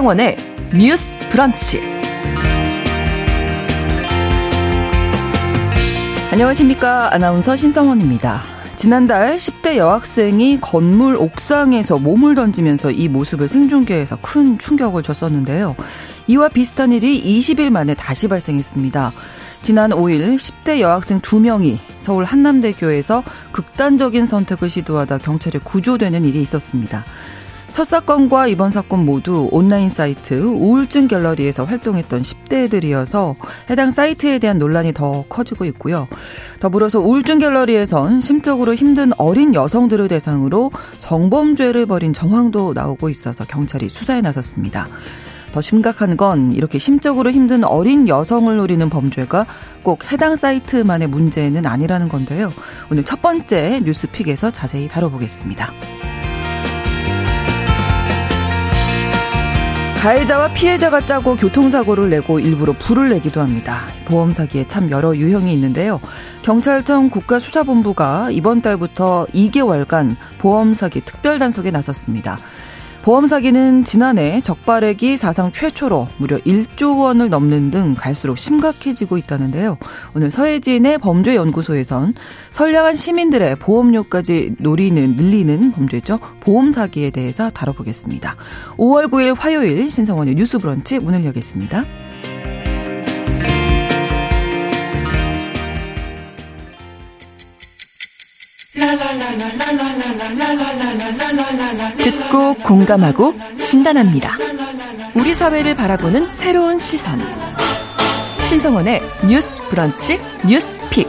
신성원의 뉴스 브런치. 안녕하십니까. 아나운서 신성원입니다. 지난달 10대 여학생이 건물 옥상에서 몸을 던지면서 이 모습을 생중계해서 큰 충격을 줬었는데요. 이와 비슷한 일이 20일 만에 다시 발생했습니다. 지난 5일 10대 여학생 2명이 서울 한남대교에서 극단적인 선택을 시도하다 경찰에 구조되는 일이 있었습니다. 첫 사건과 이번 사건 모두 온라인 사이트 우울증 갤러리에서 활동했던 10대들이어서 해당 사이트에 대한 논란이 더 커지고 있고요. 더불어서 우울증 갤러리에선 심적으로 힘든 어린 여성들을 대상으로 성범죄를 벌인 정황도 나오고 있어서 경찰이 수사에 나섰습니다. 더 심각한 건 이렇게 심적으로 힘든 어린 여성을 노리는 범죄가 꼭 해당 사이트만의 문제는 아니라는 건데요. 오늘 첫 번째 뉴스픽에서 자세히 다뤄보겠습니다. 가해자와 피해자가 짜고 교통사고를 내고 일부러 불을 내기도 합니다. 보험 사기에 참 여러 유형이 있는데요. 경찰청 국가수사본부가 이번 달부터 2개월간 보험 사기 특별 단속에 나섰습니다. 보험 사기는 지난해 적발액이 사상 최초로 무려 1조 원을 넘는 등 갈수록 심각해지고 있다는데요. 오늘 서해진의 범죄연구소에선 선량한 시민들의 보험료까지 노리는 늘리는 범죄죠. 보험 사기에 대해서 다뤄보겠습니다. 5월 9일 화요일 신성원의 뉴스 브런치 문을 여겠습니다. 듣고 공감하고 진단합니다. 우리 사회를 바라보는 새로운 시선. 신성원의 뉴스 브런치 뉴스 픽.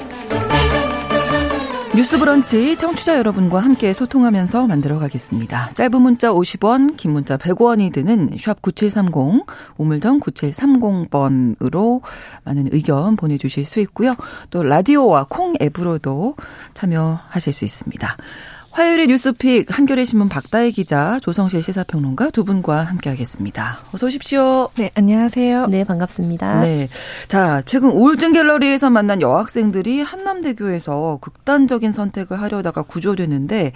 뉴스 브런치 청취자 여러분과 함께 소통하면서 만들어 가겠습니다. 짧은 문자 50원, 긴 문자 100원이 드는 샵 9730, 우물정 9730번으로 많은 의견 보내주실 수 있고요. 또 라디오와 콩 앱으로도 참여하실 수 있습니다. 화요일의 뉴스픽 한겨레 신문 박다해 기자, 조성실 시사평론가 두 분과 함께하겠습니다. 어서 오십시오. 네, 안녕하세요. 네, 반갑습니다. 네, 자 최근 우울증 갤러리에서 만난 여학생들이 한남대교에서 극단적인 선택을 하려다가 구조되는데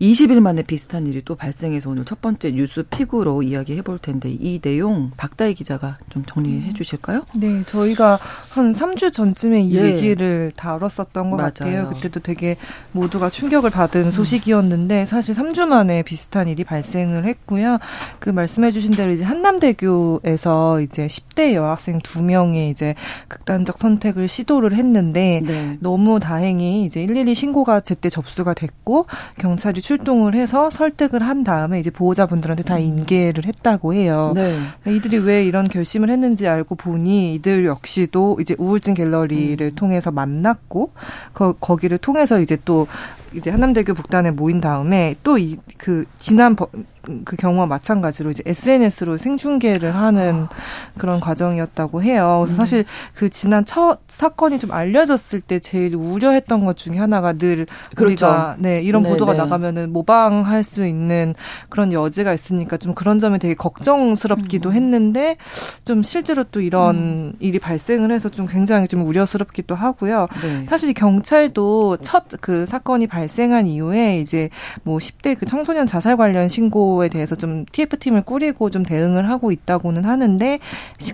20일 만에 비슷한 일이 또 발생해서 오늘 첫 번째 뉴스 픽으로 이야기해 볼 텐데 이 내용 박다희 기자가 좀 정리해 음. 주실까요? 네, 저희가 한 3주 전쯤에 이 예. 얘기를 다뤘었던 것 맞아요. 같아요. 그때도 되게 모두가 충격을 받은 음. 소식이었는데 사실 3주 만에 비슷한 일이 발생을 했고요. 그 말씀해 주신 대로 이제 한남대교에서 이제 10대 여학생 2명이 이제 극단적 선택을 시도를 했는데 네. 너무 다행히 이제 112 신고가 제때 접수가 됐고 경찰이 출동을 해서 설득을 한 다음에 이제 보호자분들한테 다 음. 인계를 했다고 해요. 네. 이들이 왜 이런 결심을 했는지 알고 보니 이들 역시도 이제 우울증 갤러리를 음. 통해서 만났고 거, 거기를 통해서 이제 또 이제 한남대교 북단에 모인 다음에 또 이 그 지난 그 경우와 마찬가지로 이제 SNS로 생중계를 하는 아. 그런 과정이었다고 해요. 그래서 음. 사실 그 지난 첫 사건이 좀 알려졌을 때 제일 우려했던 것 중에 하나가 늘 그렇죠. 우리가 네 이런 네 보도가 네. 나가면은 모방할 수 있는 그런 여지가 있으니까 좀 그런 점이 되게 걱정스럽기도 음. 했는데 좀 실제로 또 이런 음. 일이 발생을 해서 좀 굉장히 좀 우려스럽기도 하고요. 네. 사실 경찰도 첫 그 사건이 발생한 이후에 이제 뭐 10대 그 청소년 자살 관련 신고 에 대해서 좀 TF팀을 꾸리고 좀 대응을 하고 있다고는 하는데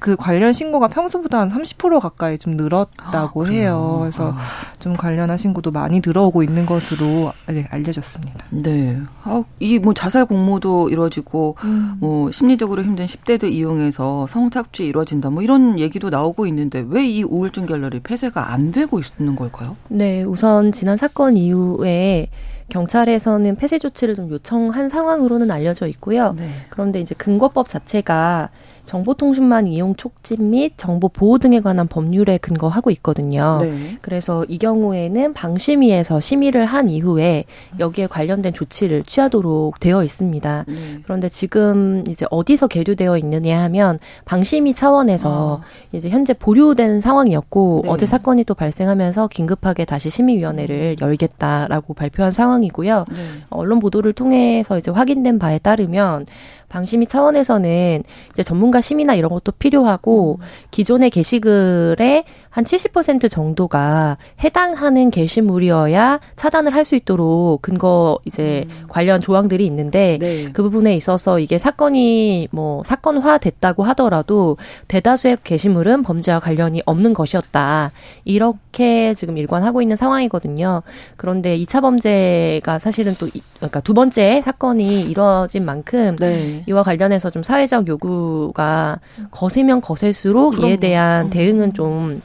그 관련 신고가 평소보다 한 30% 가까이 좀 늘었다고 아, 해요. 그래서 아. 좀 관련한 신고도 많이 들어오고 있는 것으로 네, 알려졌습니다. 네. 아, 이뭐 자살 공모도 이루어지고 음. 뭐 심리적으로 힘든 10대들 이용해서 성착취 이루어진다 뭐 이런 얘기도 나오고 있는데 왜 이 우울증 갤러리 폐쇄가 안 되고 있는 걸까요? 네, 우선 지난 사건 이후에 경찰에서는 폐쇄 조치를 좀 요청한 상황으로는 알려져 있고요. 네. 그런데 이제 근거법 자체가 정보통신망 이용 촉진 및 정보 보호 등에 관한 법률에 근거하고 있거든요. 네. 그래서 이 경우에는 방심위에서 심의를 한 이후에 여기에 관련된 조치를 취하도록 되어 있습니다. 네. 그런데 지금 이제 어디서 계류되어 있느냐 하면 방심위 차원에서 아. 이제 현재 보류된 상황이었고 네. 어제 사건이 또 발생하면서 긴급하게 다시 심의위원회를 음. 열겠다라고 발표한 상황이고요. 네. 언론 보도를 통해서 이제 확인된 바에 따르면 방심위 차원에서는 이제 전문가 심의나 이런 것도 필요하고 음. 기존의 게시글에 한 70% 정도가 해당하는 게시물이어야 차단을 할 수 있도록 근거 이제 음. 관련 조항들이 있는데 네. 그 부분에 있어서 이게 사건이 뭐 사건화 됐다고 하더라도 대다수의 게시물은 범죄와 관련이 없는 것이었다. 이렇게 지금 일관하고 있는 상황이거든요. 그런데 2차 범죄가 사실은 또 그러니까 두 번째 사건이 이뤄진 만큼 네. 이와 관련해서 좀 사회적 요구가 거세면 거셀수록. 이에 대한 음. 대응은 좀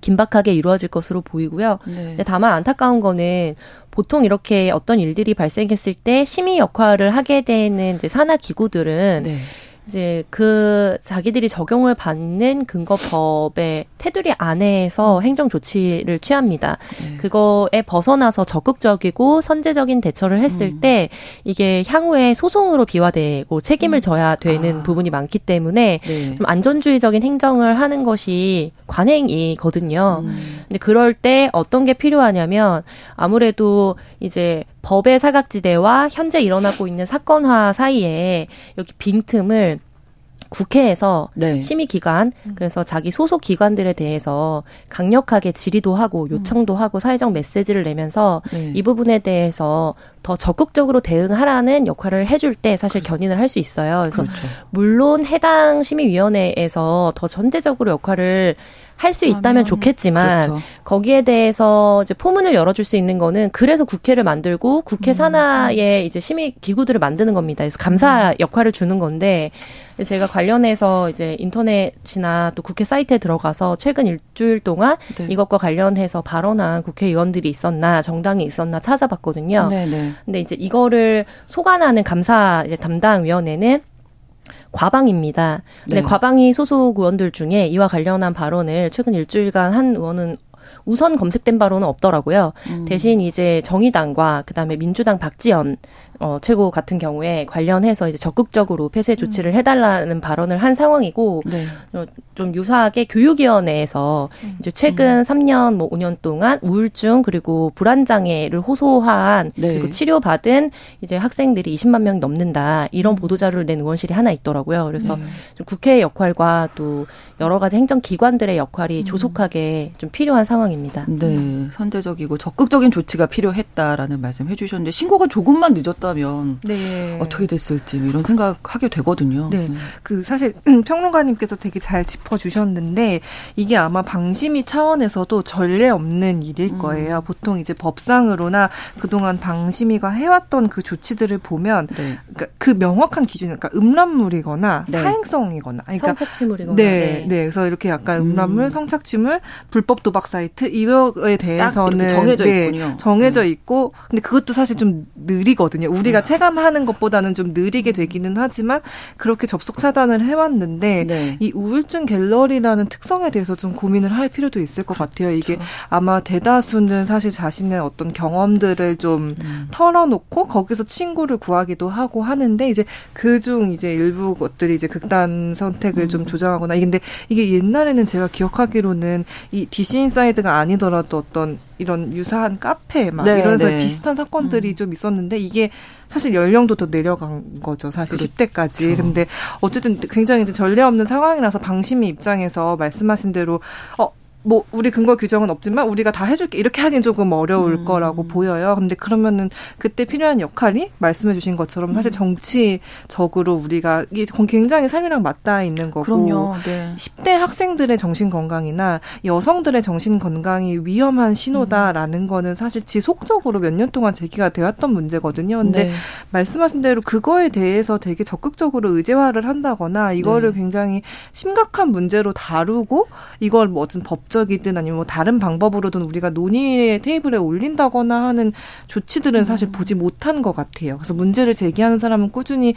긴박하게 이루어질 것으로 보이고요. 네. 다만 안타까운 거는 보통 이렇게 어떤 일들이 발생했을 때 심의 역할을 하게 되는 이제 산하 기구들은 네. 이제 그 자기들이 적용을 받는 근거법의 테두리 안에서 행정 조치를 취합니다. 네. 그거에 벗어나서 적극적이고 선제적인 대처를 했을 음. 때 이게 향후에 소송으로 비화되고 책임을 음. 져야 되는 아. 부분이 많기 때문에 네. 좀 안전주의적인 행정을 하는 것이 관행이거든요. 음. 근데 그럴 때 어떤 게 필요하냐면 아무래도 이제 법의 사각지대와 현재 일어나고 있는 사건화 사이에 여기 빈틈을 국회에서 네. 심의 기관 음. 그래서 자기 소속 기관들에 대해서 강력하게 질의도 하고 음. 요청도 음. 하고 사회적 메시지를 내면서 네. 이 부분에 대해서 더 적극적으로 대응하라는 역할을 해줄 때 사실 그렇죠. 견인을 할 수 있어요. 그래서 그렇죠. 물론 해당 심의위원회에서 더 전제적으로 역할을 할 수 있다면 좋겠지만 그렇죠. 거기에 대해서 이제 포문을 열어줄 수 있는 거는 그래서 국회를 만들고 국회 음. 산하에 이제 심의 기구들을 만드는 겁니다. 그래서 감사 음. 역할을 주는 건데 제가 관련해서 이제 인터넷이나 또 국회 사이트에 들어가서 최근 일주일 동안 네. 이것과 관련해서 발언한 국회의원들이 있었나 정당이 있었나 찾아봤거든요. 네, 네. 근데 이제 이거를 소관하는 감사 담당 위원회는 과방입니다. 근데 네. 과방위 소속 의원들 중에 이와 관련한 발언을 최근 일주일간 한 의원은 우선 검색된 바로는 없더라고요. 음. 대신 이제 정의당과 그다음에 민주당 박지원 어, 최고 같은 경우에 관련해서 이제 적극적으로 폐쇄 조치를 음. 해달라는 발언을 한 상황이고 네. 어, 좀 유사하게 교육위원회에서 음. 이제 최근 음. 3년 뭐 5년 동안 우울증 그리고 불안 장애를 호소한 네. 그리고 치료받은 이제 학생들이 20만 명이 넘는다 이런 음. 보도 자료를 낸 의원실이 하나 있더라고요. 그래서 네. 국회의 역할과 또 여러 가지 행정 기관들의 역할이 음. 조속하게 좀 필요한 상황입니다. 네, 선제적이고 적극적인 조치가 필요했다라는 말씀 해주셨는데 신고가 조금만 늦었다면 네. 어떻게 됐을지 이런 생각하게 되거든요. 네, 네. 그 사실 평론가님께서 되게 잘 짚어주셨는데 이게 아마 방심위 차원에서도 전례 없는 일일 음. 거예요. 음. 보통 이제 법상으로나 그동안 방심위가 해왔던 그 조치들을 보면 네. 그러니까 그 명확한 기준, 그러니까 음란물이거나 네. 사행성이거나, 그러니까 성착취물이거나, 네. 네. 그래서 이렇게 약간 음란물, 음. 성착취물, 불법 도박 사이트 이거에 대해서는 정해져 네, 있군요. 정해져 음. 있고 근데 그것도 사실 좀 느리거든요. 우리가 아. 체감하는 것보다는 좀 느리게 되기는 하지만 그렇게 접속 차단을 해왔는데 네. 이 우울증 갤러리라는 특성에 대해서 좀 고민을 할 필요도 있을 것 같아요. 이게 그렇죠. 아마 대다수는 사실 자신의 어떤 경험들을 좀 음. 털어놓고 거기서 친구를 구하기도 하고 하는데 이제 그중 이제 일부 것들이 이제 극단 선택을 음. 좀 조정하거나 근데 이게 옛날에는 제가 기억하기로는 이 DC 인사이드가 아니더라도 어떤 이런 유사한 카페 막 네, 이런 데서 네. 비슷한 사건들이 음. 좀 있었는데 이게 사실 연령도 더 내려간 거죠. 사실 그렇죠. 10대까지. 근데 어쨌든 굉장히 이제 전례 없는 상황이라서 방심위 입장에서 말씀하신 대로 어 뭐 우리 근거 규정은 없지만 우리가 다 해줄게 이렇게 하긴 조금 어려울 음. 거라고 보여요. 근데 그러면은 그때 필요한 역할이 말씀해주신 것처럼 사실 음. 정치적으로 우리가 이게 굉장히 삶이랑 맞닿아 있는 거고 그럼요. 네. 10대 학생들의 정신 건강이나 여성들의 정신 건강이 위험한 신호다라는 음. 거는 사실 지속적으로 몇 년 동안 제기가 되었던 문제거든요. 근데 네. 말씀하신 대로 그거에 대해서 되게 적극적으로 의제화를 한다거나 이거를 네. 굉장히 심각한 문제로 다루고 이걸 뭐 어떤 법 법적이든 아니면 뭐 다른 방법으로든 우리가 논의 테이블에 올린다거나 하는 조치들은 사실 음. 보지 못한 것 같아요. 그래서 문제를 제기하는 사람은 꾸준히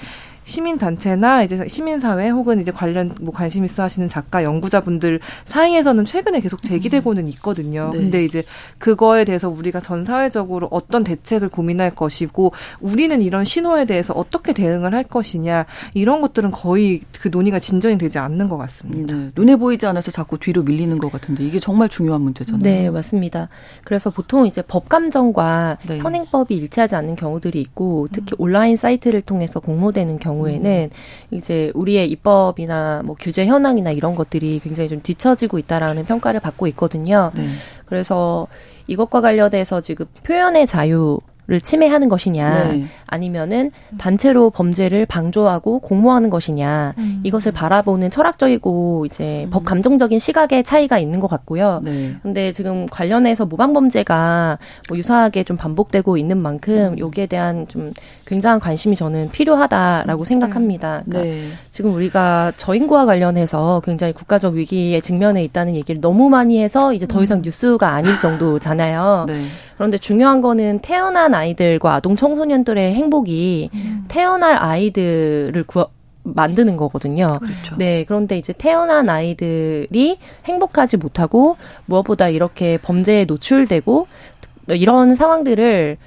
시민 단체나 이제 시민 사회 혹은 이제 관련 뭐 관심 있어 하시는 작가 연구자분들 사이에서는 최근에 계속 제기되고는 음. 있거든요. 네. 근데 이제 그거에 대해서 우리가 전 사회적으로 어떤 대책을 고민할 것이고 우리는 이런 신호에 대해서 어떻게 대응을 할 것이냐 이런 것들은 거의 그 논의가 진전이 되지 않는 것 같습니다. 네. 눈에 보이지 않아서 자꾸 뒤로 밀리는 것 같은데 이게 정말 중요한 문제잖아요. 네, 맞습니다. 그래서 보통 이제 법 감정과 네. 현행법이 일치하지 않는 경우들이 있고 특히 음. 온라인 사이트를 통해서 공모되는 경우 경우에는 이제 우리의 입법이나 뭐 규제 현황이나 이런 것들이 굉장히 좀 뒤처지고 있다라는 평가를 받고 있거든요. 네. 그래서 이것과 관련해서 지금 표현의 자유 를 침해하는 것이냐 네. 아니면은 단체로 범죄를 방조하고 공모하는 것이냐 음. 이것을 바라보는 철학적이고 이제 음. 법 감정적인 시각의 차이가 있는 것 같고요. 네. 근데 지금 관련해서 모방 범죄가 뭐 유사하게 좀 반복되고 있는 만큼 음. 여기에 대한 좀 굉장한 관심이 저는 필요하다라고 음. 생각합니다. 그러니까 네. 지금 우리가 저인구와 관련해서 굉장히 국가적 위기에 직면해 있다는 얘기를 너무 많이 해서 이제 더 이상 음. 뉴스가 아닐 정도잖아요. 네. 그런데 중요한 거는 태어난 아이들과 아동 청소년들의 행복이 음. 태어날 아이들을 구하, 만드는 거거든요. 그렇죠. 네. 그런데 이제 태어난 아이들이 행복하지 못하고 무엇보다 이렇게 범죄에 노출되고 이런 상황들을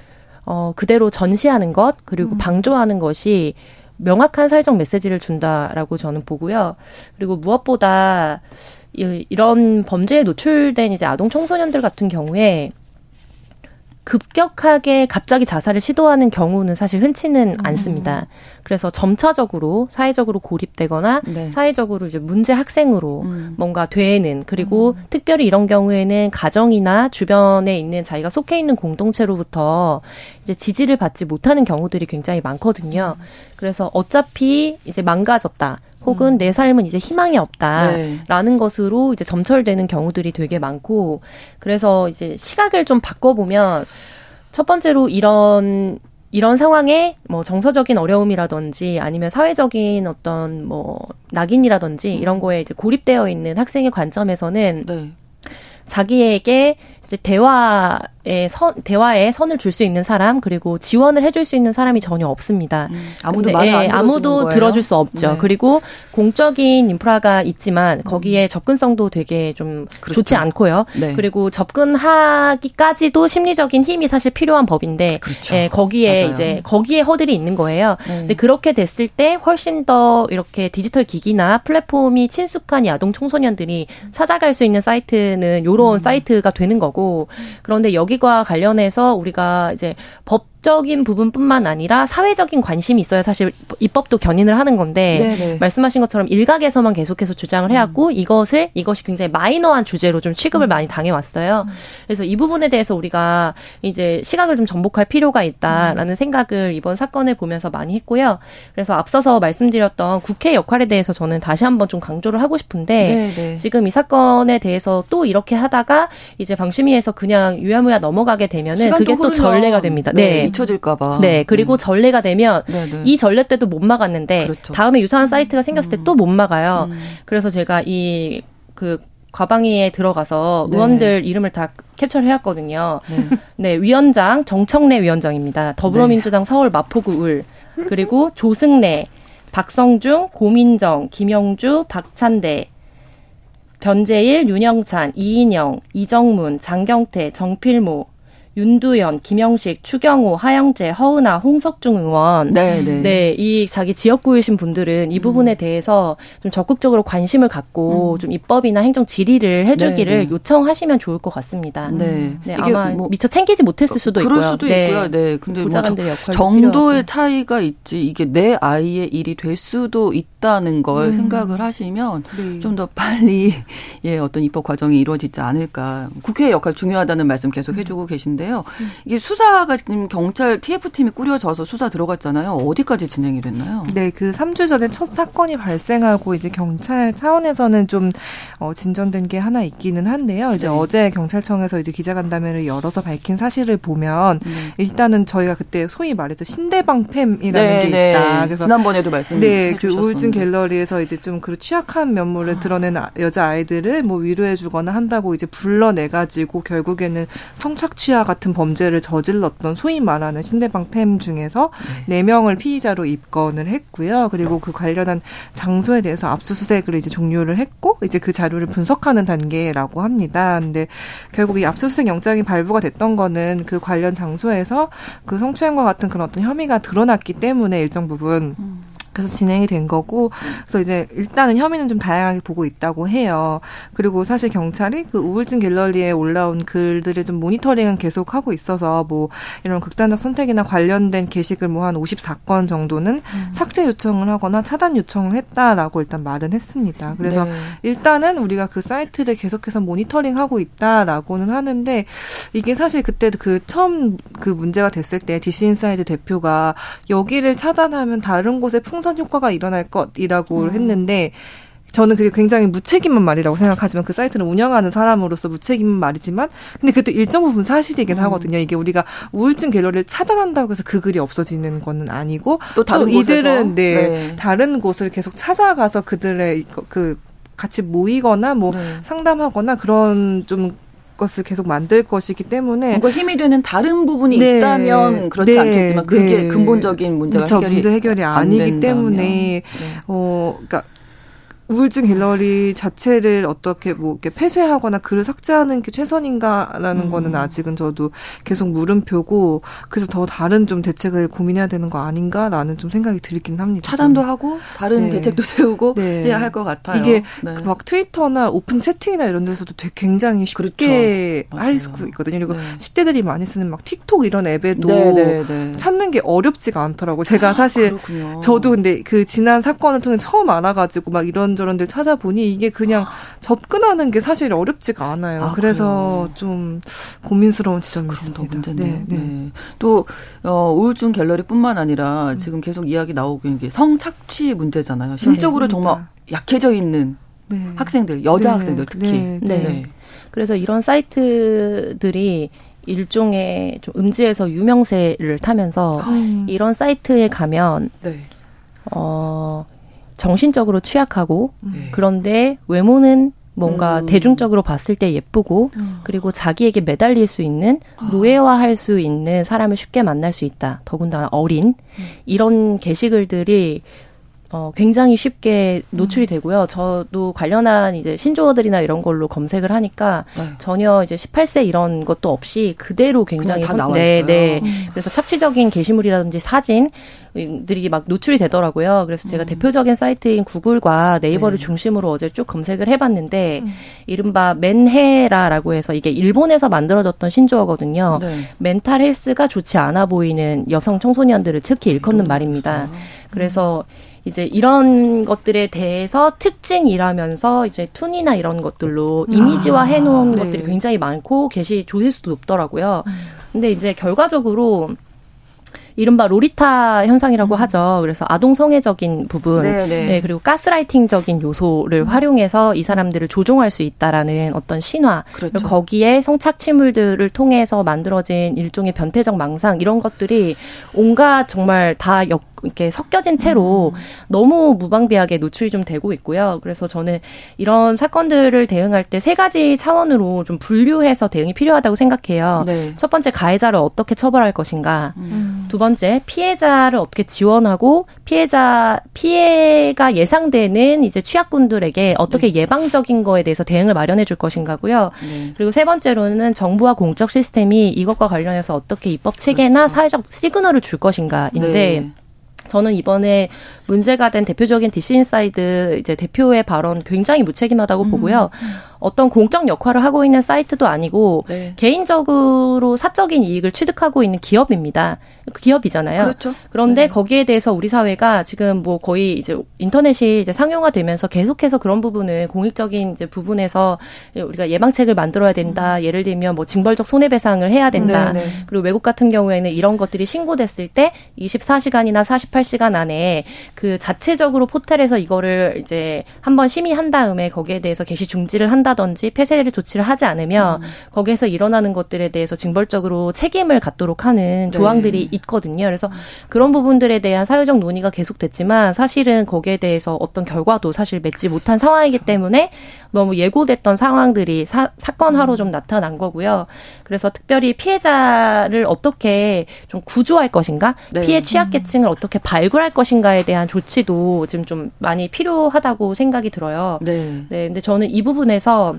어, 그대로 전시하는 것, 그리고 음. 방조하는 것이 명확한 사회적 메시지를 준다라고 저는 보고요. 그리고 무엇보다 이, 이런 범죄에 노출된 이제 아동 청소년들 같은 경우에 급격하게 갑자기 자살을 시도하는 경우는 사실 흔치는 음. 않습니다. 그래서 점차적으로 사회적으로 고립되거나 네. 사회적으로 이제 문제 학생으로 음. 뭔가 되는 그리고 음. 특별히 이런 경우에는 가정이나 주변에 있는 자기가 속해 있는 공동체로부터 이제 지지를 받지 못하는 경우들이 굉장히 많거든요. 음. 그래서 어차피 이제 망가졌다. 혹은 음. 내 삶은 이제 희망이 없다라는 네. 것으로 이제 점철되는 경우들이 되게 많고 그래서 이제 시각을 좀 바꿔보면 첫 번째로 이런 이런 상황에 뭐 정서적인 어려움이라든지 아니면 사회적인 어떤 뭐 낙인이라든지 이런 거에 이제 고립되어 있는 학생의 관점에서는 네. 자기에게 대화에 선 대화에 선을 줄 수 있는 사람 그리고 지원을 해줄 수 있는 사람이 전혀 없습니다. 음, 아무도 말을 예, 아무도 들어줄 수 없죠. 네. 그리고 공적인 인프라가 있지만 음. 거기에 음. 접근성도 되게 좀 그렇죠. 좋지 않고요. 네. 그리고 접근하기까지도 심리적인 힘이 사실 필요한 법인데 그렇죠. 예, 거기에 맞아요. 이제 거기에 허들이 있는 거예요. 네. 근데 그렇게 됐을 때 훨씬 더 이렇게 디지털 기기나 플랫폼이 친숙한 이 아동 청소년들이 찾아갈 수 있는 사이트는 요런 음. 사이트가 되는 거고 그런데 여기과 관련해서 우리가 이제 법 적인 부분뿐만 아니라 사회적인 관심이 있어야 사실 입법도 견인을 하는 건데 네네. 말씀하신 것처럼 일각에서만 계속해서 주장을 해왔고 음. 이것을 이것이 굉장히 마이너한 주제로 좀 취급을 음. 많이 당해왔어요. 음. 그래서 이 부분에 대해서 우리가 이제 시각을 좀 정복할 필요가 있다라는 음. 생각을 이번 사건을 보면서 많이 했고요. 그래서 앞서서 말씀드렸던 국회 역할에 대해서 저는 다시 한번 좀 강조를 하고 싶은데 네네. 지금 이 사건에 대해서 또 이렇게 하다가 이제 방심위에서 그냥 유야무야 넘어가게 되면은 그게 또 전례가 됩니다. 네. 네. 잊혀질까봐. 네. 그리고 음. 전례가 되면 네네. 네. 이 전례 때도 못 막았는데 그렇죠. 다음에 유사한 사이트가 생겼을 때 또못 음. 막아요. 음. 그래서 제가 이 그 과방위에 들어가서 네. 의원들 이름을 다 캡처를 해왔거든요. 네. 네. 위원장 정청래 위원장입니다. 더불어민주당 네. 서울 마포구 을 그리고 조승래, 박성중, 고민정, 김영주, 박찬대, 변재일, 윤영찬, 이인영, 이정문, 장경태, 정필모, 윤두현, 김영식, 추경호, 하영재, 허은아, 홍석중 의원. 네, 네. 네, 이 자기 지역구이신 분들은 이 부분에 음. 대해서 좀 적극적으로 관심을 갖고 음. 좀 입법이나 행정 질의를 해주기를 네, 네. 요청하시면 좋을 것 같습니다. 네. 네 아마 뭐 미처 챙기지 못했을 수도 그럴 있고요. 수도 네. 있고요. 네. 근데 뭐 정도의 차이가 있지 이게 내 아이의 일이 될 수도 있 다는 걸 음. 생각을 하시면 네. 좀더 빨리 예, 어떤 입법 과정이 이루어지지 않을까. 국회의 역할 중요하다는 말씀 계속 해주고 계신데 있는데요. 이게 수사가 지금 경찰 TF팀이 꾸려져서 수사 들어갔잖아요. 어디까지 진행이 됐나요? 네, 그 3주 전에 첫 사건이 발생하고 이제 경찰 차원에서는 좀 어, 진전된 게 하나 있기는 한데요. 이제 네. 어제 경찰청에서 이제 기자간담회를 열어서 밝힌 사실을 보면 네. 일단은 저희가 그때 소위 말해서 신대방팸이라는 네, 게 네. 있다. 그래서 지난번에도 말씀 네, 그 우울증 갤러리에서 이제 좀 그 취약한 면모를 아. 드러낸 여자 아이들을 뭐 위로해주거나 한다고 이제 불러내 가지고 결국에는 성착취약 같은 범죄를 저질렀던 소위 말하는 신대방 팸 중에서 네. 네 명을 피의자로 입건을 했고요. 그리고 그 관련한 장소에 대해서 압수수색을 이제 종료를 했고 이제 그 자료를 분석하는 단계라고 합니다. 근데 결국 이 압수수색 영장이 발부가 됐던 거는 그 관련 장소에서 그 성추행과 같은 그런 어떤 혐의가 드러났기 때문에 일정 부분 음. 그래서 진행이 된 거고 그래서 이제 일단은 혐의는 좀 다양하게 보고 있다고 해요. 그리고 사실 경찰이 그 우울증 갤러리에 올라온 글들을 좀 모니터링은 계속 하고 있어서 뭐 이런 극단적 선택이나 관련된 게시글 뭐 한 54건 정도는 음. 삭제 요청을 하거나 차단 요청을 했다라고 일단 말은 했습니다. 그래서 네. 일단은 우리가 그 사이트를 계속해서 모니터링하고 있다라고는 하는데 이게 사실 그때 그 처음 그 문제가 됐을 때 DC 인사이드 대표가 여기를 차단하면 다른 곳에 풍 풍선 효과가 일어날 것이라고 음. 했는데 저는 그게 굉장히 무책임한 말이라고 생각하지만 그 사이트를 운영하는 사람으로서 무책임한 말이지만 근데 그것도 일정 부분 사실이긴 음. 하거든요. 이게 우리가 우울증 갤러리를 차단한다고 해서 그 글이 없어지는 거는 아니고 또, 다른 또 이들은 네, 네, 다른 곳을 계속 찾아가서 그들의 그 같이 모이거나 뭐 네. 상담하거나 그런 좀 것을 계속 만들 것이기 때문에 뭔가 힘이 되는 다른 부분이 네. 있다면 그렇지 네. 않겠지만 그게 네. 근본적인 문제가 그렇죠. 해결이 문제 해결이 아니기 때문에 네. 어 그러니까 우울증 갤러리 자체를 어떻게 뭐 이렇게 폐쇄하거나 글을 삭제하는 게 최선인가라는 음. 거는 아직은 저도 계속 물음표고 그래서 더 다른 좀 대책을 고민해야 되는 거 아닌가라는 좀 생각이 들긴 합니다. 차단도. 하고 다른 네. 대책도 세우고 네. 해야 할 것 같아요. 이게 네. 막 트위터나 오픈 채팅이나 이런 데서도 되게 굉장히 쉽게 그렇죠. 할수 있거든요. 그리고 네. 10대들이 많이 쓰는 막 틱톡 이런 앱에도 네, 네, 찾는 게 어렵지가 않더라고요. 제가 사실 아, 저도 근데 그 지난 사건을 통해 처음 알아가지고 막 이런 이런저런들 찾아보니 이게 그냥 접근하는 게 사실 어렵지가 않아요. 아, 그래서 그래요? 좀 고민스러운 지점이 있습니다. 네, 네. 네. 또 어, 우울증 갤러리뿐만 아니라 음. 지금 계속 이야기 나오고 있는 게 성착취 문제잖아요. 심적으로 네, 정말 약해져 있는 네. 학생들, 여자 네, 학생들 특히. 네, 네. 그래서 이런 사이트들이 일종의 좀 음지에서 유명세를 타면서 음. 이런 사이트에 가면 네. 어 정신적으로 취약하고 네. 그런데 외모는 뭔가 음. 대중적으로 봤을 때 예쁘고 음. 그리고 자기에게 매달릴 수 있는 아. 노예화할 수 있는 사람을 쉽게 만날 수 있다. 더군다나 어린 음. 이런 게시글들이 어, 굉장히 쉽게 노출이 음. 되고요. 저도 관련한 이제 신조어들이나 이런 걸로 검색을 하니까 네. 전혀 이제 18세 이런 것도 없이 그대로 굉장히 다 나와 네, 네. 음. 그래서 착취적인 게시물이라든지 사진들이 막 노출이 되더라고요. 그래서 제가 음. 대표적인 사이트인 구글과 네이버를 네. 중심으로 어제 쭉 검색을 해봤는데 음. 이른바 맨헤라라고 해서 이게 일본에서 만들어졌던 신조어거든요. 네. 멘탈 헬스가 좋지 않아 보이는 여성 청소년들을 특히 일컫는 말입니다. 그래서 이제 이런 것들에 대해서 특징이라면서 이제 툰이나 이런 것들로 이미지화 해놓은 아, 네. 것들이 굉장히 많고 게시 조회수도 높더라고요. 음. 근데 이제 결과적으로 이른바 로리타 현상이라고 음. 하죠. 그래서 아동 성애적인 부분, 네, 네. 네, 그리고 가스라이팅적인 요소를 음. 활용해서 이 사람들을 조종할 수 있다라는 어떤 신화, 그렇죠. 거기에 성착취물들을 통해서 만들어진 일종의 변태적 망상 이런 것들이 온갖 정말 다 역, 이렇게 섞여진 채로 음. 너무 무방비하게 노출이 좀 되고 있고요. 그래서 저는 이런 사건들을 대응할 때 세 가지 차원으로 좀 분류해서 대응이 필요하다고 생각해요. 네. 첫 번째 가해자를 어떻게 처벌할 것인가. 음. 두 번째 피해자를 어떻게 지원하고 피해자 피해가 예상되는 이제 취약군들에게 어떻게 네. 예방적인 거에 대해서 대응을 마련해 줄 것인가고요. 네. 그리고 세 번째로는 정부와 공적 시스템이 이것과 관련해서 어떻게 입법 체계나 그렇죠. 사회적 시그널을 줄 것인가인데 네. 저는 이번에 문제가 된 대표적인 디시인사이드 이제 대표의 발언 굉장히 무책임하다고 음. 보고요. 어떤 공적 역할을 하고 있는 사이트도 아니고 네. 개인적으로 사적인 이익을 취득하고 있는 기업입니다. 기업이잖아요. 그렇죠. 그런데 네. 거기에 대해서 우리 사회가 지금 뭐 거의 이제 인터넷이 이제 상용화되면서 계속해서 그런 부분을 공익적인 이제 부분에서 우리가 예방책을 만들어야 된다. 음. 예를 들면 뭐 징벌적 손해배상을 해야 된다. 네네. 네. 그리고 외국 같은 경우에는 이런 것들이 신고됐을 때 24시간이나 48시간 안에 그 자체적으로 포털에서 이거를 이제 한번 심의한 다음에 거기에 대해서 게시 중지를 한다든지 폐쇄를 조치를 하지 않으면 음. 거기에서 일어나는 것들에 대해서 징벌적으로 책임을 갖도록 하는 네. 조항들이 네. 있거든요. 그래서 음. 그런 부분들에 대한 사회적 논의가 계속됐지만 사실은 거기에 대해서 어떤 결과도 사실 맺지 못한 상황이기 그렇죠. 때문에 너무 예고됐던 상황들이 사, 사건화로 음. 좀 나타난 거고요. 그래서 특별히 피해자를 어떻게 좀 구조할 것인가, 네. 피해 취약계층을 음. 어떻게 발굴할 것인가에 대한 조치도 지금 좀 많이 필요하다고 생각이 들어요. 네. 네. 근데 저는 이 부분에서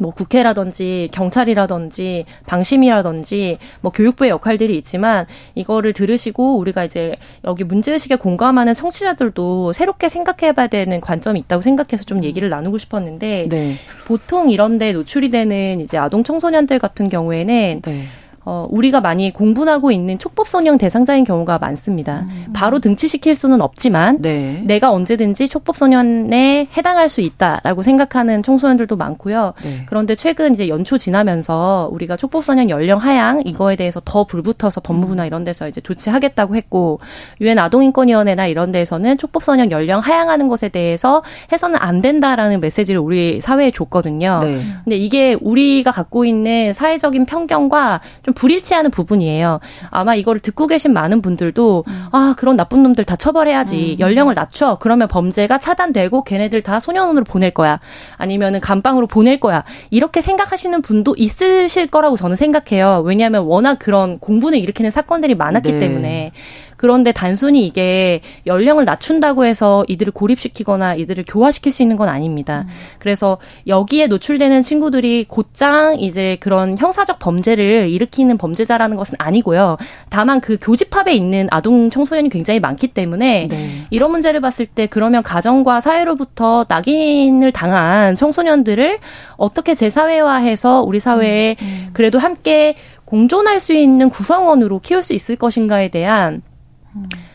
뭐 국회라든지 경찰이라든지 방심이라든지 뭐 교육부의 역할들이 있지만 이거를 들으시고 우리가 이제 여기 문제의식에 공감하는 청취자들도 새롭게 생각해봐야 되는 관점이 있다고 생각해서 좀 얘기를 나누고 싶었는데 네. 보통 이런데 노출이 되는 이제 아동 청소년들 같은 경우에는 네. 어, 우리가 많이 공분하고 있는 촉법소년 대상자인 경우가 많습니다. 음. 바로 등치시킬 수는 없지만 네. 내가 언제든지 촉법소년에 해당할 수 있다라고 생각하는 청소년들도 많고요. 네. 그런데 최근 이제 연초 지나면서 우리가 촉법소년 연령 하향 이거에 대해서 더 불붙어서 법무부나 이런 데서 이제 조치하겠다고 했고 유엔 아동인권위원회나 이런 데에서는 촉법소년 연령 하향하는 것에 대해서 해서는 안 된다라는 메시지를 우리 사회에 줬거든요. 네. 근데 이게 우리가 갖고 있는 사회적인 편견과 좀좀 불일치하는 부분이에요. 아마 이거를 듣고 계신 많은 분들도 음. 아 그런 나쁜 놈들 다 처벌해야지 음. 연령을 낮춰 그러면 범죄가 차단되고 걔네들 다 소년원으로 보낼 거야 아니면은 감방으로 보낼 거야 이렇게 생각하시는 분도 있으실 거라고 저는 생각해요. 왜냐하면 워낙 그런 공분을 일으키는 사건들이 많았기 네. 때문에 그런데 단순히 이게 연령을 낮춘다고 해서 이들을 고립시키거나 이들을 교화시킬 수 있는 건 아닙니다. 음. 그래서 여기에 노출되는 친구들이 곧장 이제 그런 형사적 범죄를 일으키는 범죄자라는 것은 아니고요. 다만 그 교집합에 있는 아동 청소년이 굉장히 많기 때문에 네. 이런 문제를 봤을 때 그러면 가정과 사회로부터 낙인을 당한 청소년들을 어떻게 재사회화해서 우리 사회에 음. 음. 그래도 함께 공존할 수 있는 구성원으로 키울 수 있을 것인가에 대한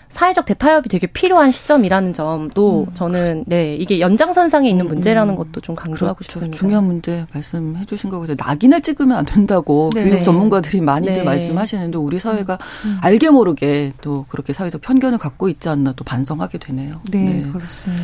사회적 대타협이 되게 필요한 시점이라는 점도 음. 저는 네 이게 연장선상에 있는 문제라는 음. 것도 좀 강조하고 그렇죠. 싶습니다. 중요한 문제 말씀해 주신 거고 낙인을 찍으면 안 된다고 네. 교육 전문가들이 많이들 네. 말씀하시는데 우리 사회가 음. 음. 알게 모르게 또 그렇게 사회적 편견을 갖고 있지 않나 또 반성하게 되네요. 네, 네. 그렇습니다.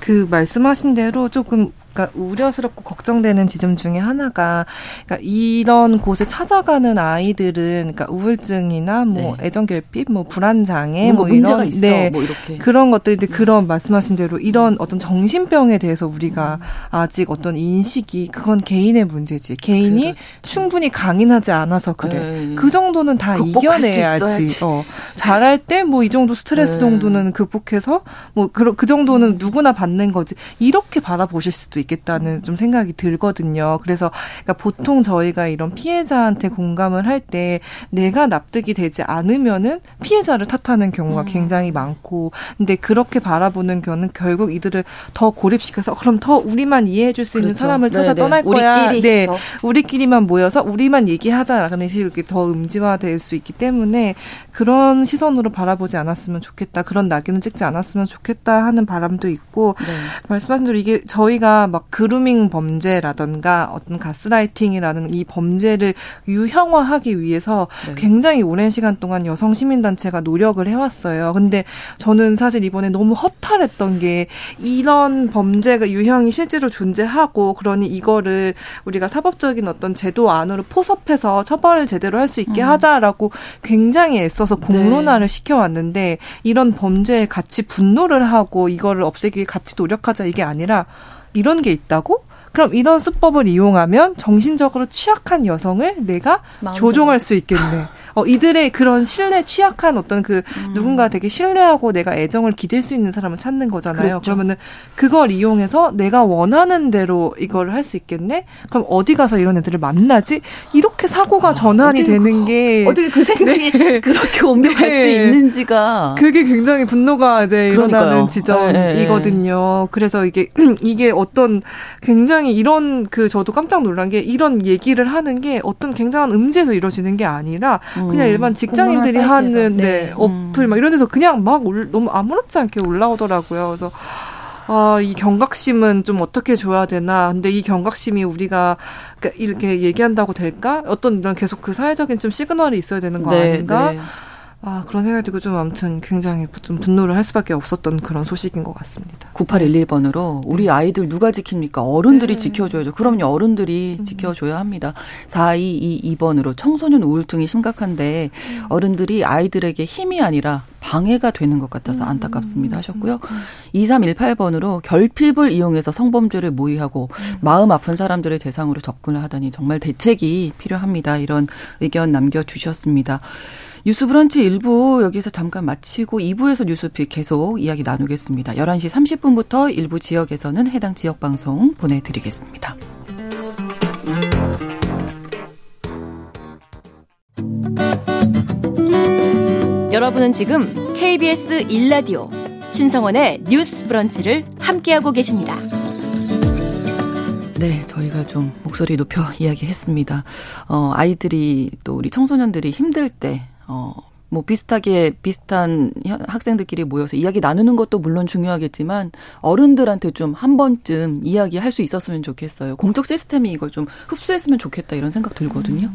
그 말씀하신 대로 조금 그러니까 우려스럽고 걱정되는 지점 중에 하나가 그러니까 이런 곳에 찾아가는 아이들은 그러니까 우울증이나 뭐 네. 애정 결핍, 뭐 불안 장애 뭐 이런 있어, 네뭐 이렇게. 그런 것들인데 네. 그런 말씀하신 대로 이런 어떤 정신병에 대해서 우리가 음. 아직 어떤 인식이 그건 개인의 문제지. 개인이 그렇죠. 충분히 강인하지 않아서 그래. 네. 그 정도는 다 이겨내야지. 어. 잘할 때 뭐 이 정도 스트레스 네. 정도는 극복해서 뭐그 그 정도는 누구나 받는 거지. 이렇게 바라보실 수도 있겠다는 좀 생각이 들거든요. 그래서 그러니까 보통 저희가 이런 피해자한테 공감을 할 때 내가 납득이 되지 않으면은 피해자를 탓하는 경우가 음. 굉장히 많고 근데 그렇게 바라보는 경우는 결국 이들을 더 고립시켜서 그럼 더 우리만 이해해 줄 수 있는 그렇죠. 사람을 찾아 네네. 떠날 거야. 우리끼리 네. 더. 우리끼리만 모여서 우리만 얘기하자라는 식으로 이렇게 더 음지화될 수 있기 때문에 그런 시선으로 바라보지 않았으면 좋겠다. 그런 낙인을 찍지 않았으면 좋겠다 하는 바람도 있고 네. 말씀하신 대로 이게 저희가 막 그루밍 범죄라던가 어떤 가스라이팅이라는 이 범죄를 유형화하기 위해서 네. 굉장히 오랜 시간 동안 여성 시민단체가 노력을 해왔어요. 근데 저는 사실 이번에 너무 허탈했던 게 이런 범죄가 유형이 실제로 존재하고 그러니 이거를 우리가 사법적인 어떤 제도 안으로 포섭해서 처벌을 제대로 할 수 있게 음. 하자라고 굉장히 애써서 공론화를 네. 시켜왔는데 이런 범죄에 같이 분노를 하고 이거를 없애기 위해 같이 노력하자 이게 아니라 이런 게 있다고? 그럼 이런 수법을 이용하면 정신적으로 취약한 여성을 내가 조종할 수 있겠네. 어, 이들의 그런 신뢰 취약한 어떤 그 음. 누군가 되게 신뢰하고 내가 애정을 기댈 수 있는 사람을 찾는 거잖아요. 그렇죠. 그러면은 그걸 이용해서 내가 원하는 대로 이걸 할 수 있겠네? 그럼 어디 가서 이런 애들을 만나지? 이렇게 사고가 아, 전환이 되는 게 어떻게 그 생각이 네. 그렇게 옮겨갈 네. 수 있는지가 그게 굉장히 분노가 이제 일어나는 지점이거든요. 네. 그래서 이게 이게 어떤 굉장히 이런 그 저도 깜짝 놀란 게 이런 얘기를 하는 게 어떤 굉장한 음지에서 이루어지는 게 아니라 그냥 음. 일반 직장인들이 하는 네. 네. 어플 막 이런 데서 그냥 막 올, 너무 아무렇지 않게 올라오더라고요. 그래서 아, 이 경각심은 좀 어떻게 줘야 되나. 근데 이 경각심이 우리가 그러니까 이렇게 얘기한다고 될까? 어떤 이런 계속 그 사회적인 좀 시그널이 있어야 되는 거 네, 아닌가? 네. 아, 그런 생각이 들고 좀 아무튼 굉장히 좀 분노를 할 수밖에 없었던 그런 소식인 것 같습니다. 9811번으로 우리 아이들 누가 지킵니까? 어른들이 네. 지켜줘야죠. 그럼요, 어른들이 음. 지켜줘야 합니다. 4222번으로 청소년 우울증이 심각한데 음. 어른들이 아이들에게 힘이 아니라 방해가 되는 것 같아서 음. 안타깝습니다 하셨고요. 2318번으로 음. 결핍을 이용해서 성범죄를 모의하고 마음 아픈 사람들의 대상으로 접근을 하다니 정말 대책이 필요합니다. 이런 의견 남겨주셨습니다. 뉴스 브런치 1부 여기서 잠깐 마치고 2부에서 뉴스픽 계속 이야기 나누겠습니다. 11시 30분부터 일부 지역에서는 해당 지역 방송 보내드리겠습니다. 여러분은 지금 KBS 1라디오 신성원의 뉴스 브런치를 함께하고 계십니다. 네, 저희가 좀 목소리 높여 이야기했습니다. 어, 아이들이 또 우리 청소년들이 힘들 때 어, 뭐 비슷하게 비슷한 학생들끼리 모여서 이야기 나누는 것도 물론 중요하겠지만 어른들한테 좀 한 번쯤 이야기 할 수 있었으면 좋겠어요. 공적 시스템이 이걸 좀 흡수했으면 좋겠다 이런 생각 들거든요.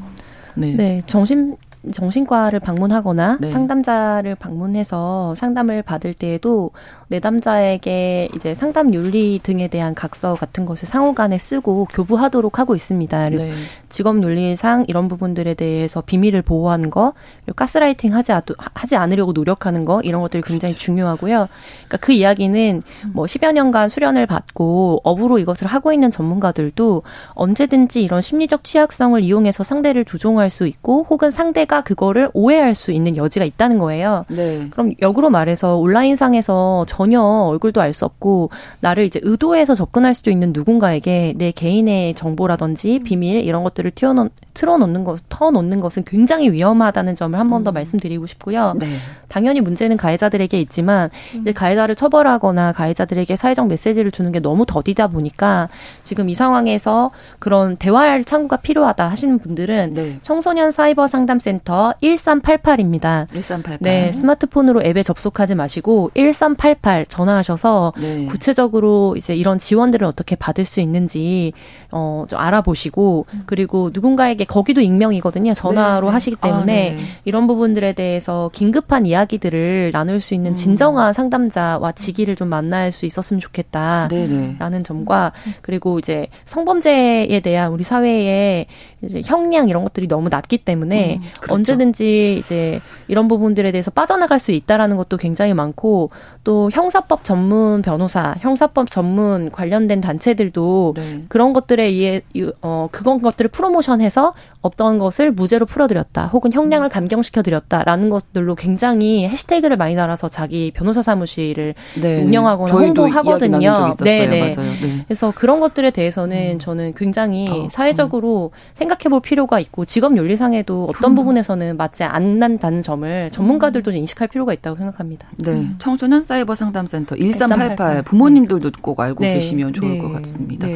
네. 네, 정신 정신과를 방문하거나 네. 상담자를 방문해서 상담을 받을 때에도 내담자에게 이제 상담 윤리 등에 대한 각서 같은 것을 상호간에 쓰고 교부하도록 하고 있습니다. 네. 직업 윤리상 이런 부분들에 대해서 비밀을 보호하는 거, 그리고 가스라이팅 하지, 하지 않으려고 노력하는 거 이런 것들이 굉장히. 중요하고요. 그러니까 그 이야기는 뭐 10여 년간 수련을 받고 업으로 이것을 하고 있는 전문가들도 언제든지 이런 심리적 취약성을 이용해서 상대를 조종할 수 있고 혹은 상대가 그거를 오해할 수 있는 여지가 있다는 거예요. 네. 그럼 역으로 말해서 온라인상에서 전혀 얼굴도 알 수 없고 나를 이제 의도해서 접근할 수도 있는 누군가에게 내 개인의 정보라든지 비밀 이런 것들을 튀어놓 틀어놓는 것, 터놓는 것은 굉장히 위험하다는 점을 한 번더 음. 말씀드리고 싶고요. 네. 당연히 문제는 가해자들에게 있지만 음. 이제 가해자를 처벌하거나 가해자들에게 사회적 메시지를 주는 게 너무 더디다 보니까 지금 이 상황에서 그런 대화할 창구가 필요하다 하시는 분들은 네. 청소년 사이버 상담센터 1388입니다. 1388. 네, 스마트폰으로 앱에 접속하지 마시고 1388 전화하셔서 네. 구체적으로 이제 이런 지원들을 어떻게 받을 수 있는지 어, 좀 알아보시고 음. 그리고 누군가에게 거기도 익명이거든요. 전화로 네. 하시기 아, 때문에 아, 네. 이런 부분들에 대해서 긴급한 이야기들을 나눌 수 있는 음. 진정한 상담자와 직위를 좀 만날 수 있었으면 좋겠다라는 네네. 점과 그리고 이제 성범죄에 대한 우리 사회의 이제 형량 이런 것들이 너무 낮기 때문에 음, 그렇죠. 언제든지 이제 이런 부분들에 대해서 빠져나갈 수 있다라는 것도 굉장히 많고 또 형사법 전문 변호사, 형사법 전문 관련된 단체들도 네. 그런 것들에 의해 어 그건 것들을 프로모션해서 없던 것을 무죄로 풀어드렸다, 혹은 형량을 감경시켜드렸다라는 것들로 굉장히 해시태그를 많이 달아서 자기 변호사 사무실을 네, 운영하거나 홍보하거든요. 네, 네. 네. 그래서 그런 것들에 대해서는 음. 저는 굉장히 어, 사회적으로 음. 생각해볼 필요가 있고 직업 윤리상에도 어떤 부분에서는 맞지 않는다는 점을 전문가들도 인식할 필요가 있다고 생각합니다. 네, 음. 청소년 사이버 상담센터 1388 부모님들도 꼭 알고 네. 계시면 좋을 네. 것 같습니다.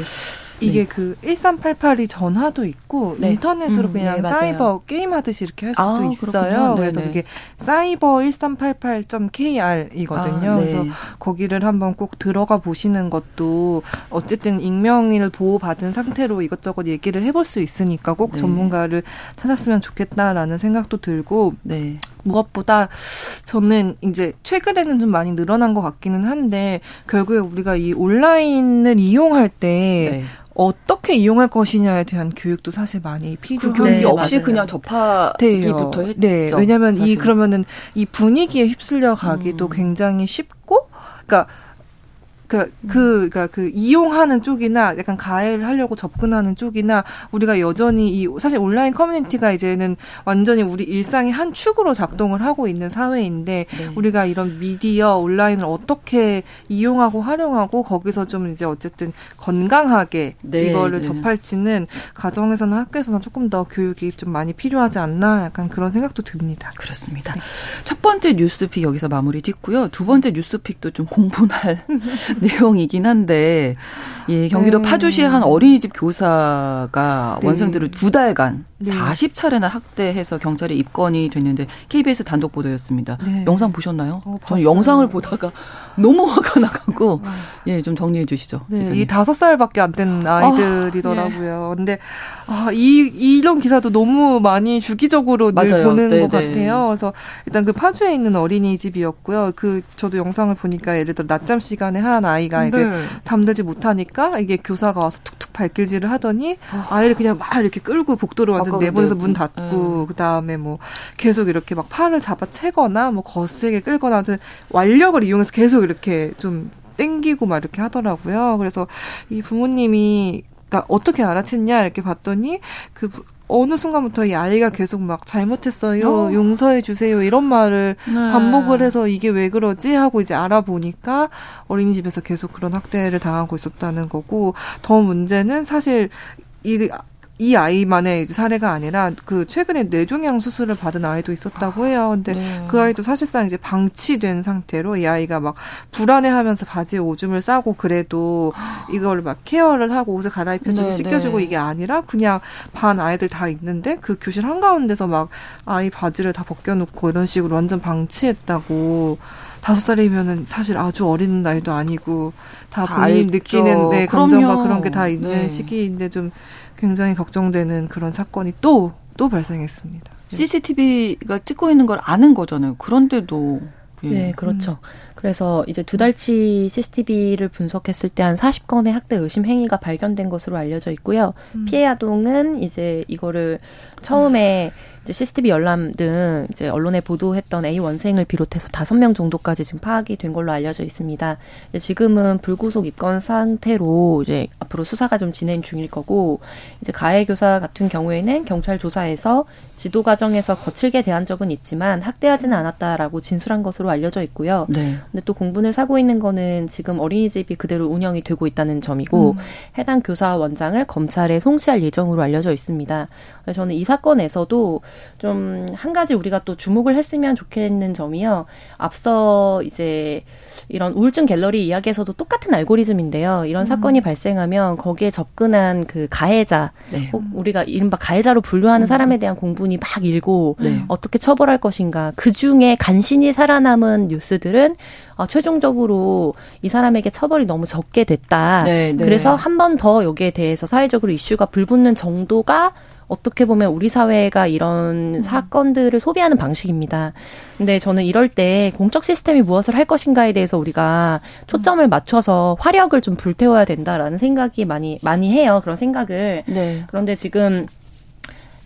네. 이게 네. 그 1388이 전화도 있고 네. 인터넷으로 음, 그냥 네, 사이버 게임 하듯이 이렇게 할 수도 아, 있어요. 그래서 그게 사이버 1388.kr이거든요. 아, 네. 그래서 거기를 한번 꼭 들어가 보시는 것도 어쨌든 익명을 보호받은 상태로 이것저것 얘기를 해볼 수 있으니까 꼭 네. 전문가를 찾았으면 좋겠다라는 생각도 들고 네. 무엇보다 저는 이제 최근에는 좀 많이 늘어난 것 같기는 한데 결국에 우리가 이 온라인을 이용할 때 어떻게 이용할 것이냐에 대한 교육도 사실 많이 필요해요. 그 교육이 네, 없이 맞아요. 그냥 접하기부터 했죠. 네, 왜냐하면 사실은. 이 그러면은 이 분위기에 휩쓸려 가기도 음. 굉장히 쉽고, 그러니까 그, 그, 그니까 그 이용하는 쪽이나 약간 가해를 하려고 접근하는 쪽이나 우리가 여전히 이 사실 온라인 커뮤니티가 이제는 완전히 우리 일상의 한 축으로 작동을 하고 있는 사회인데 네. 우리가 이런 미디어 온라인을 어떻게 이용하고 활용하고 거기서 좀 이제 어쨌든 건강하게 네, 이거를 네. 접할지는 가정에서나 학교에서나 조금 더 교육이 좀 많이 필요하지 않나 약간 그런 생각도 듭니다. 그렇습니다. 네. 첫 번째 뉴스픽 여기서 마무리 짓고요. 두 번째 뉴스픽도 좀 공분할 내용이긴 한데 예, 경기도 네. 파주시의 한 어린이집 교사가 네. 원생들을 두 달간 네. 40차례나 학대해서 경찰에 입건이 됐는데 KBS 단독 보도였습니다. 네. 영상 보셨나요? 어, 저는 영상을 보다가 너무 화가 나가고 어. 예, 좀 정리해 주시죠. 네, 이 다섯 살밖에 안 된 아이들이더라고요. 아, 예. 근데 아, 이 이런 기사도 너무 많이 주기적으로 늘 맞아요. 보는 네, 것 네. 같아요. 그래서 일단 그 파주에 있는 어린이집이었고요. 그 저도 영상을 보니까 예를 들어 낮잠 시간에 한 아이가 이제 네. 잠들지 못하니까 이게 교사가 와서 툭툭 발길질을 하더니 아. 아이를 그냥 막 이렇게 끌고 복도로 완전 내보내서 문 닫고 음. 그 다음에 뭐 계속 이렇게 막 팔을 잡아채거나 뭐 거세게 끌거나 하여튼 완력을 이용해서 계속 이렇게 좀 땡기고 막 이렇게 하더라고요. 그래서 이 부모님이 그러니까 어떻게 알아챘냐 이렇게 봤더니 그 어느 순간부터 이 아이가 계속 막 잘못했어요, 어. 용서해 주세요 이런 말을 네. 반복을 해서 이게 왜 그러지 하고 이제 알아보니까 어린이집에서 계속 그런 학대를 당하고 있었다는 거고 더 문제는 사실 이 이 아이만의 사례가 아니라 그 최근에 뇌종양 수술을 받은 아이도 있었다고 해요. 근데 네. 그 아이도 사실상 이제 방치된 상태로 이 아이가 막 불안해하면서 바지에 오줌을 싸고 그래도 이걸 막 케어를 하고 옷을 갈아입혀주고 네, 씻겨주고 네. 이게 아니라 그냥 반 아이들 다 있는데 그 교실 한 가운데서 막 아이 바지를 다 벗겨놓고 이런 식으로 완전 방치했다고. 다섯 살이면은 사실 아주 어린 나이도 아니고 다, 다 본인 알죠. 느끼는 네, 감정과 그런 게 다 있는 네. 시기인데 좀 굉장히 걱정되는 그런 사건이 또, 또 발생했습니다. CCTV가 찍고 있는 걸 아는 거잖아요. 그런데도. 예. 네, 그렇죠. 음. 그래서 이제 두 달치 CCTV를 분석했을 때 한 40건의 학대 의심 행위가 발견된 것으로 알려져 있고요. 음. 피해 아동은 이제 이거를 처음에 음. 이제 CCTV 열람 등 이제 언론에 보도했던 A 원생을 비롯해서 다섯 명 정도까지 지금 파악이 된 걸로 알려져 있습니다. 지금은 불구속 입건 상태로 이제 앞으로 수사가 좀 진행 중일 거고 이제 가해 교사 같은 경우에는 경찰 조사에서 지도 과정에서 거칠게 대한 적은 있지만 학대하지는 않았다라고 진술한 것으로 알려져 있고요. 네. 근데 또 공분을 사고 있는 거는 지금 어린이집이 그대로 운영이 되고 있다는 점이고 음. 해당 교사 원장을 검찰에 송치할 예정으로 알려져 있습니다. 저는 이 사건에서도 좀 한 가지 우리가 또 주목을 했으면 좋겠는 점이요. 앞서 이제 이런 우울증 갤러리 이야기에서도 똑같은 알고리즘인데요. 이런 음. 사건이 발생하면 거기에 접근한 그 가해자, 네. 혹 우리가 이른바 가해자로 분류하는 음. 사람에 대한 공분이 막 일고 네. 어떻게 처벌할 것인가. 그 중에 간신히 살아남은 뉴스들은 어, 최종적으로 이 사람에게 처벌이 너무 적게 됐다. 네, 네. 그래서 한 번 더 여기에 대해서 사회적으로 이슈가 불붙는 정도가 어떻게 보면 우리 사회가 이런 음. 사건들을 소비하는 방식입니다. 근데 저는 이럴 때 공적 시스템이 무엇을 할 것인가에 대해서 우리가 초점을 맞춰서 화력을 좀 불태워야 된다라는 생각이 많이 많이 해요. 그런 생각을. 네. 그런데 지금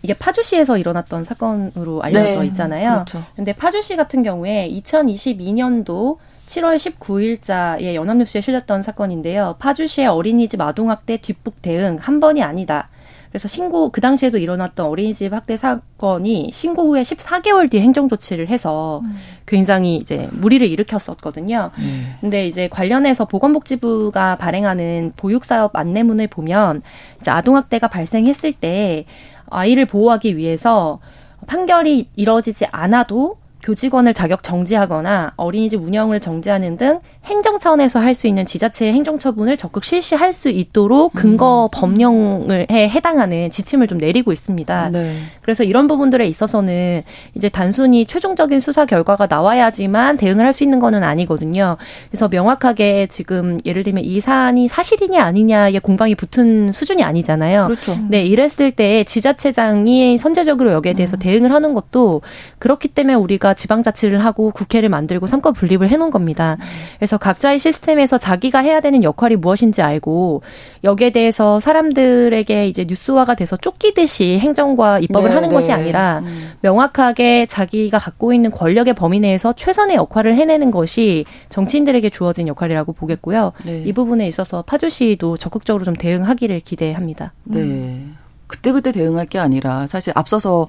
이게 파주시에서 일어났던 사건으로 알려져 네. 있잖아요. 그렇죠. 근데 파주시 같은 경우에 2022년도 7월 19일자에 연합뉴스에 실렸던 사건인데요. 파주시의 어린이집 아동학대 뒷북 대응 한 번이 아니다. 그래서 신고 그 당시에도 일어났던 어린이집 학대 사건이 신고 후에 14개월 뒤에 행정 조치를 해서 음. 굉장히 이제 무리를 일으켰었거든요. 음. 근데 이제 관련해서 보건복지부가 발행하는 보육사업 안내문을 보면 이제 아동학대가 발생했을 때 아이를 보호하기 위해서 판결이 이뤄지지 않아도 교직원을 자격 정지하거나 어린이집 운영을 정지하는 등 행정 차원에서 할 수 있는 지자체의 행정 처분을 적극 실시할 수 있도록 근거 음. 법령을 해 해당하는 지침을 좀 내리고 있습니다. 네. 그래서 이런 부분들에 있어서는 이제 단순히 최종적인 수사 결과가 나와야지만 대응을 할 수 있는 거는 아니거든요. 그래서 명확하게 지금 예를 들면 이 사안이 사실이냐 아니냐의 공방이 붙은 수준이 아니잖아요. 그렇죠. 네, 이랬을 때 지자체장이 선제적으로 여기에 대해서 음. 대응을 하는 것도 그렇기 때문에 우리가 지방자치를 하고 국회를 만들고 삼권 분립을 해놓은 겁니다. 그래서 각자의 시스템에서 자기가 해야 되는 역할이 무엇인지 알고 여기에 대해서 사람들에게 이제 뉴스화가 돼서 쫓기듯이 행정과 입법을 네, 하는 네. 것이 아니라 음. 명확하게 자기가 갖고 있는 권력의 범위 내에서 최선의 역할을 해내는 것이 정치인들에게 주어진 역할이라고 보겠고요. 네. 이 부분에 있어서 파주시도 적극적으로 좀 대응하기를 기대합니다. 네. 그때그때 대응할 게 아니라 사실 앞서서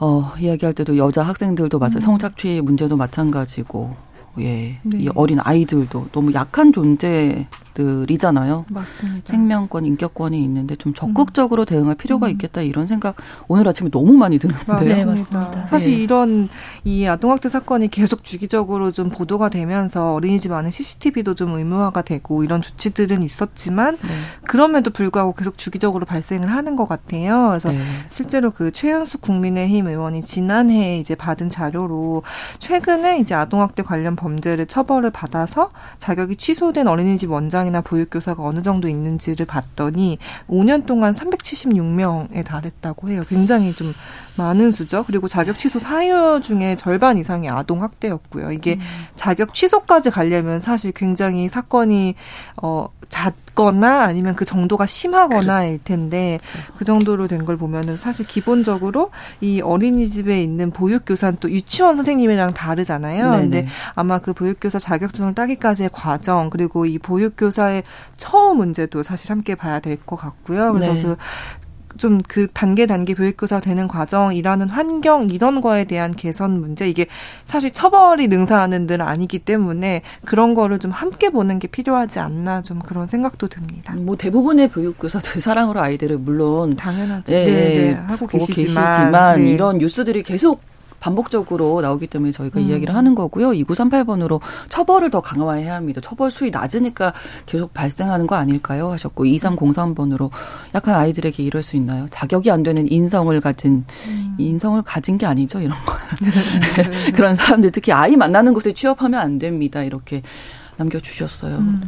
어, 이야기할 때도 여자 학생들도 마찬 음. 성착취 문제도 마찬가지고 예. 네. 이 어린 아이들도 너무 약한 존재 들이잖아요. 맞습니다. 생명권, 인격권이 있는데 좀 적극적으로 음. 대응할 필요가 음. 있겠다 이런 생각 오늘 아침에 너무 많이 드는데요. 네, 맞습니다. 사실 네. 이런 이 아동학대 사건이 계속 주기적으로 좀 보도가 되면서 어린이집 안에 CCTV도 좀 의무화가 되고 이런 조치들은 있었지만 네. 그럼에도 불구하고 계속 주기적으로 발생을 하는 것 같아요. 그래서 네. 실제로 그 최현숙 국민의힘 의원이 지난해 이제 받은 자료로 최근에 이제 아동학대 관련 법 범죄를 처벌을 받아서 자격이 취소된 어린이집 원장 이나 보육교사가 어느 정도 있는지를 봤더니 5년 동안 376명에 달했다고 해요. 굉장히 좀 많은 수죠. 그리고 자격 취소 사유 중에 절반 이상이 아동 학대였고요. 이게 음. 자격 취소까지 가려면 사실 굉장히 사건이 어 잦거나 아니면 그 정도가 심하거나일 텐데. 그 정도로 된 걸 보면은 사실 기본적으로 이 어린이집에 있는 보육교사는 또 유치원 선생님이랑 다르잖아요. 네네. 근데 아마 그 보육교사 자격증을 따기까지의 과정 그리고 이 보육교사의 처우 문제도 사실 함께 봐야 될 것 같고요. 그래서 네. 그 좀 그 단계 단계 교육교사 되는 과정, 일하는 환경 이런 거에 대한 개선 문제 이게 사실 처벌이 능사하는 데는 아니기 때문에 그런 거를 좀 함께 보는 게 필요하지 않나 좀 그런 생각도 듭니다. 뭐 대부분의 교육교사들 사랑으로 아이들을 물론 당연하죠. 네, 네, 네. 하고 계시지만, 계시지만 네. 이런 뉴스들이 계속 반복적으로 나오기 때문에 저희가 음. 이야기를 하는 거고요. 2938번으로 처벌을 더 강화해야 합니다. 처벌 수위 낮으니까 계속 발생하는 거 아닐까요? 하셨고 2303번으로 약간 아이들에게 이럴 수 있나요? 자격이 안 되는 인성을 가진 음. 인성을 가진 게 아니죠, 이런 거. 그런 사람들 특히 아이 만나는 곳에 취업하면 안 됩니다. 이렇게 남겨 주셨어요. 음.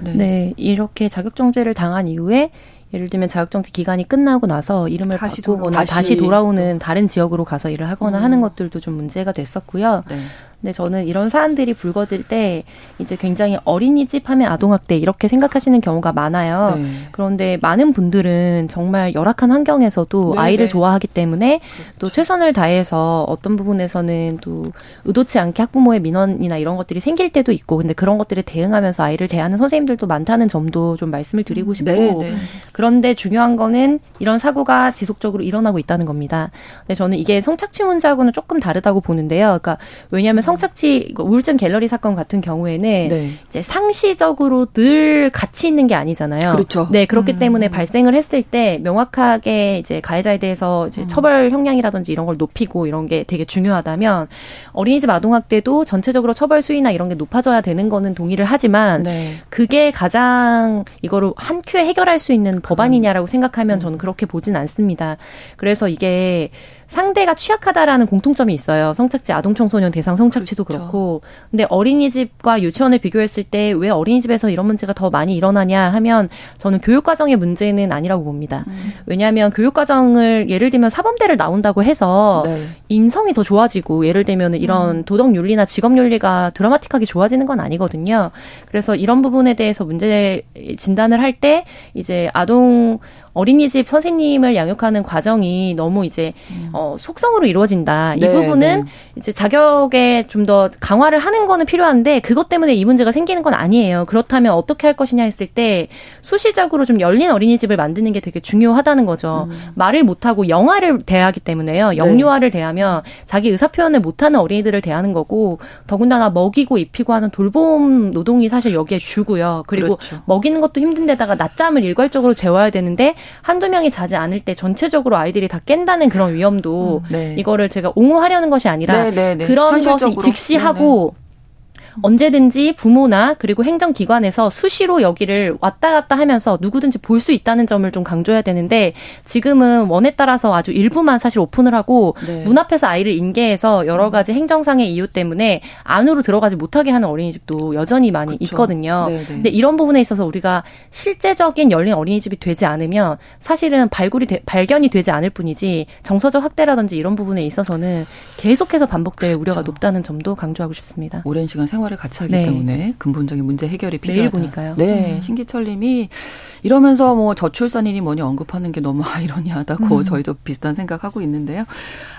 네. 네, 이렇게 자격정지를 당한 이후에 예를 들면 자격정지 기간이 끝나고 나서 이름을 다시 바꾸거나 다시, 다시 돌아오는 다른 지역으로 가서 일을 하거나 음. 하는 것들도 좀 문제가 됐었고요. 네. 근데 저는 이런 사안들이 불거질 때 이제 굉장히 어린이집 하면 아동학대 이렇게 생각하시는 경우가 많아요. 네. 그런데 많은 분들은 정말 열악한 환경에서도 네 아이를 네. 좋아하기 때문에 그렇죠. 또 최선을 다해서 어떤 부분에서는 또 의도치 않게 학부모의 민원이나 이런 것들이 생길 때도 있고 근데 그런 것들에 대응하면서 아이를 대하는 선생님들도 많다는 점도 좀 말씀을 드리고 싶고 네, 네. 그런데 중요한 거는 이런 사고가 지속적으로 일어나고 있다는 겁니다. 근데 저는 이게 성착취 문제하고는 조금 다르다고 보는데요. 그러니까 왜냐하면 성 착취 우울증 갤러리 사건 같은 경우에는 네. 이제 상시적으로 늘 같이 있는 게 아니잖아요. 그렇죠. 네 그렇기 음. 때문에 발생을 했을 때 명확하게 이제 가해자에 대해서 이제 음. 처벌 형량이라든지 이런 걸 높이고 이런 게 되게 중요하다면 어린이집 아동학대도 전체적으로 처벌 수위나 이런 게 높아져야 되는 거는 동의를 하지만 네. 그게 가장 이거를 한 큐에 해결할 수 있는 법안이냐라고 생각하면 저는 그렇게 보진 않습니다. 그래서 이게 상대가 취약하다라는 공통점이 있어요. 성착취 아동 청소년 대상 성착취도 그렇죠. 그렇고 근데 어린이집과 유치원을 비교했을 때 왜 어린이집에서 이런 문제가 더 많이 일어나냐 하면 저는 교육 과정의 문제는 아니라고 봅니다. 음. 왜냐하면 교육 과정을 예를 들면 사범대를 나온다고 해서 네. 인성이 더 좋아지고 예를 들면 이런 음. 도덕 윤리나 직업 윤리가 드라마틱하게 좋아지는 건 아니거든요. 그래서 이런 부분에 대해서 문제 진단을 할 때 이제 아동 어린이집 선생님을 양육하는 과정이 너무 이제 음. 어, 속성으로 이루어진다. 이 네, 부분은 네. 이제 자격에 좀 더 강화를 하는 거는 필요한데 그것 때문에 이 문제가 생기는 건 아니에요. 그렇다면 어떻게 할 것이냐 했을 때 수시적으로 좀 열린 어린이집을 만드는 게 되게 중요하다는 거죠. 음. 말을 못하고 영아를 대하기 때문에요. 네. 영유아를 네. 대하면 자기 의사 표현을 못하는 어린이들을 대하는 거고 더군다나 먹이고 입히고 하는 돌봄 노동이 사실 여기에 주고요. 그리고 그렇죠. 먹이는 것도 힘든데다가 낮잠을 일괄적으로 재워야 되는데 한두 명이 자지 않을 때 전체적으로 아이들이 다 깬다는 그런 위험도 음, 네. 이거를 제가 옹호하려는 것이 아니라 네, 네, 네. 그런 것이 직시하고 언제든지 부모나 그리고 행정기관에서 수시로 여기를 왔다 갔다 하면서 누구든지 볼 수 있다는 점을 좀 강조해야 되는데 지금은 원에 따라서 아주 일부만 사실 오픈을 하고 네. 문 앞에서 아이를 인계해서 여러 가지 행정상의 이유 때문에 안으로 들어가지 못하게 하는 어린이집도 여전히 많이 그쵸. 있거든요. 네네. 네. 근데 이런 부분에 있어서 우리가 실제적인 열린 어린이집이 되지 않으면 사실은 발굴이 되, 발견이 되지 않을 뿐이지 정서적 학대라든지 이런 부분에 있어서는 계속해서 반복될 그렇죠. 우려가 높다는 점도 강조하고 싶습니다. 오랜 시간 생활 생활을 같이 하기 네. 때문에 근본적인 문제 해결이 필요하다. 매일 보니까요. 네, 음. 신기철님이 이러면서 뭐 저출산이니 뭐니 언급하는 게 너무 아이러니하다고 음. 저희도 비슷한 생각하고 있는데요.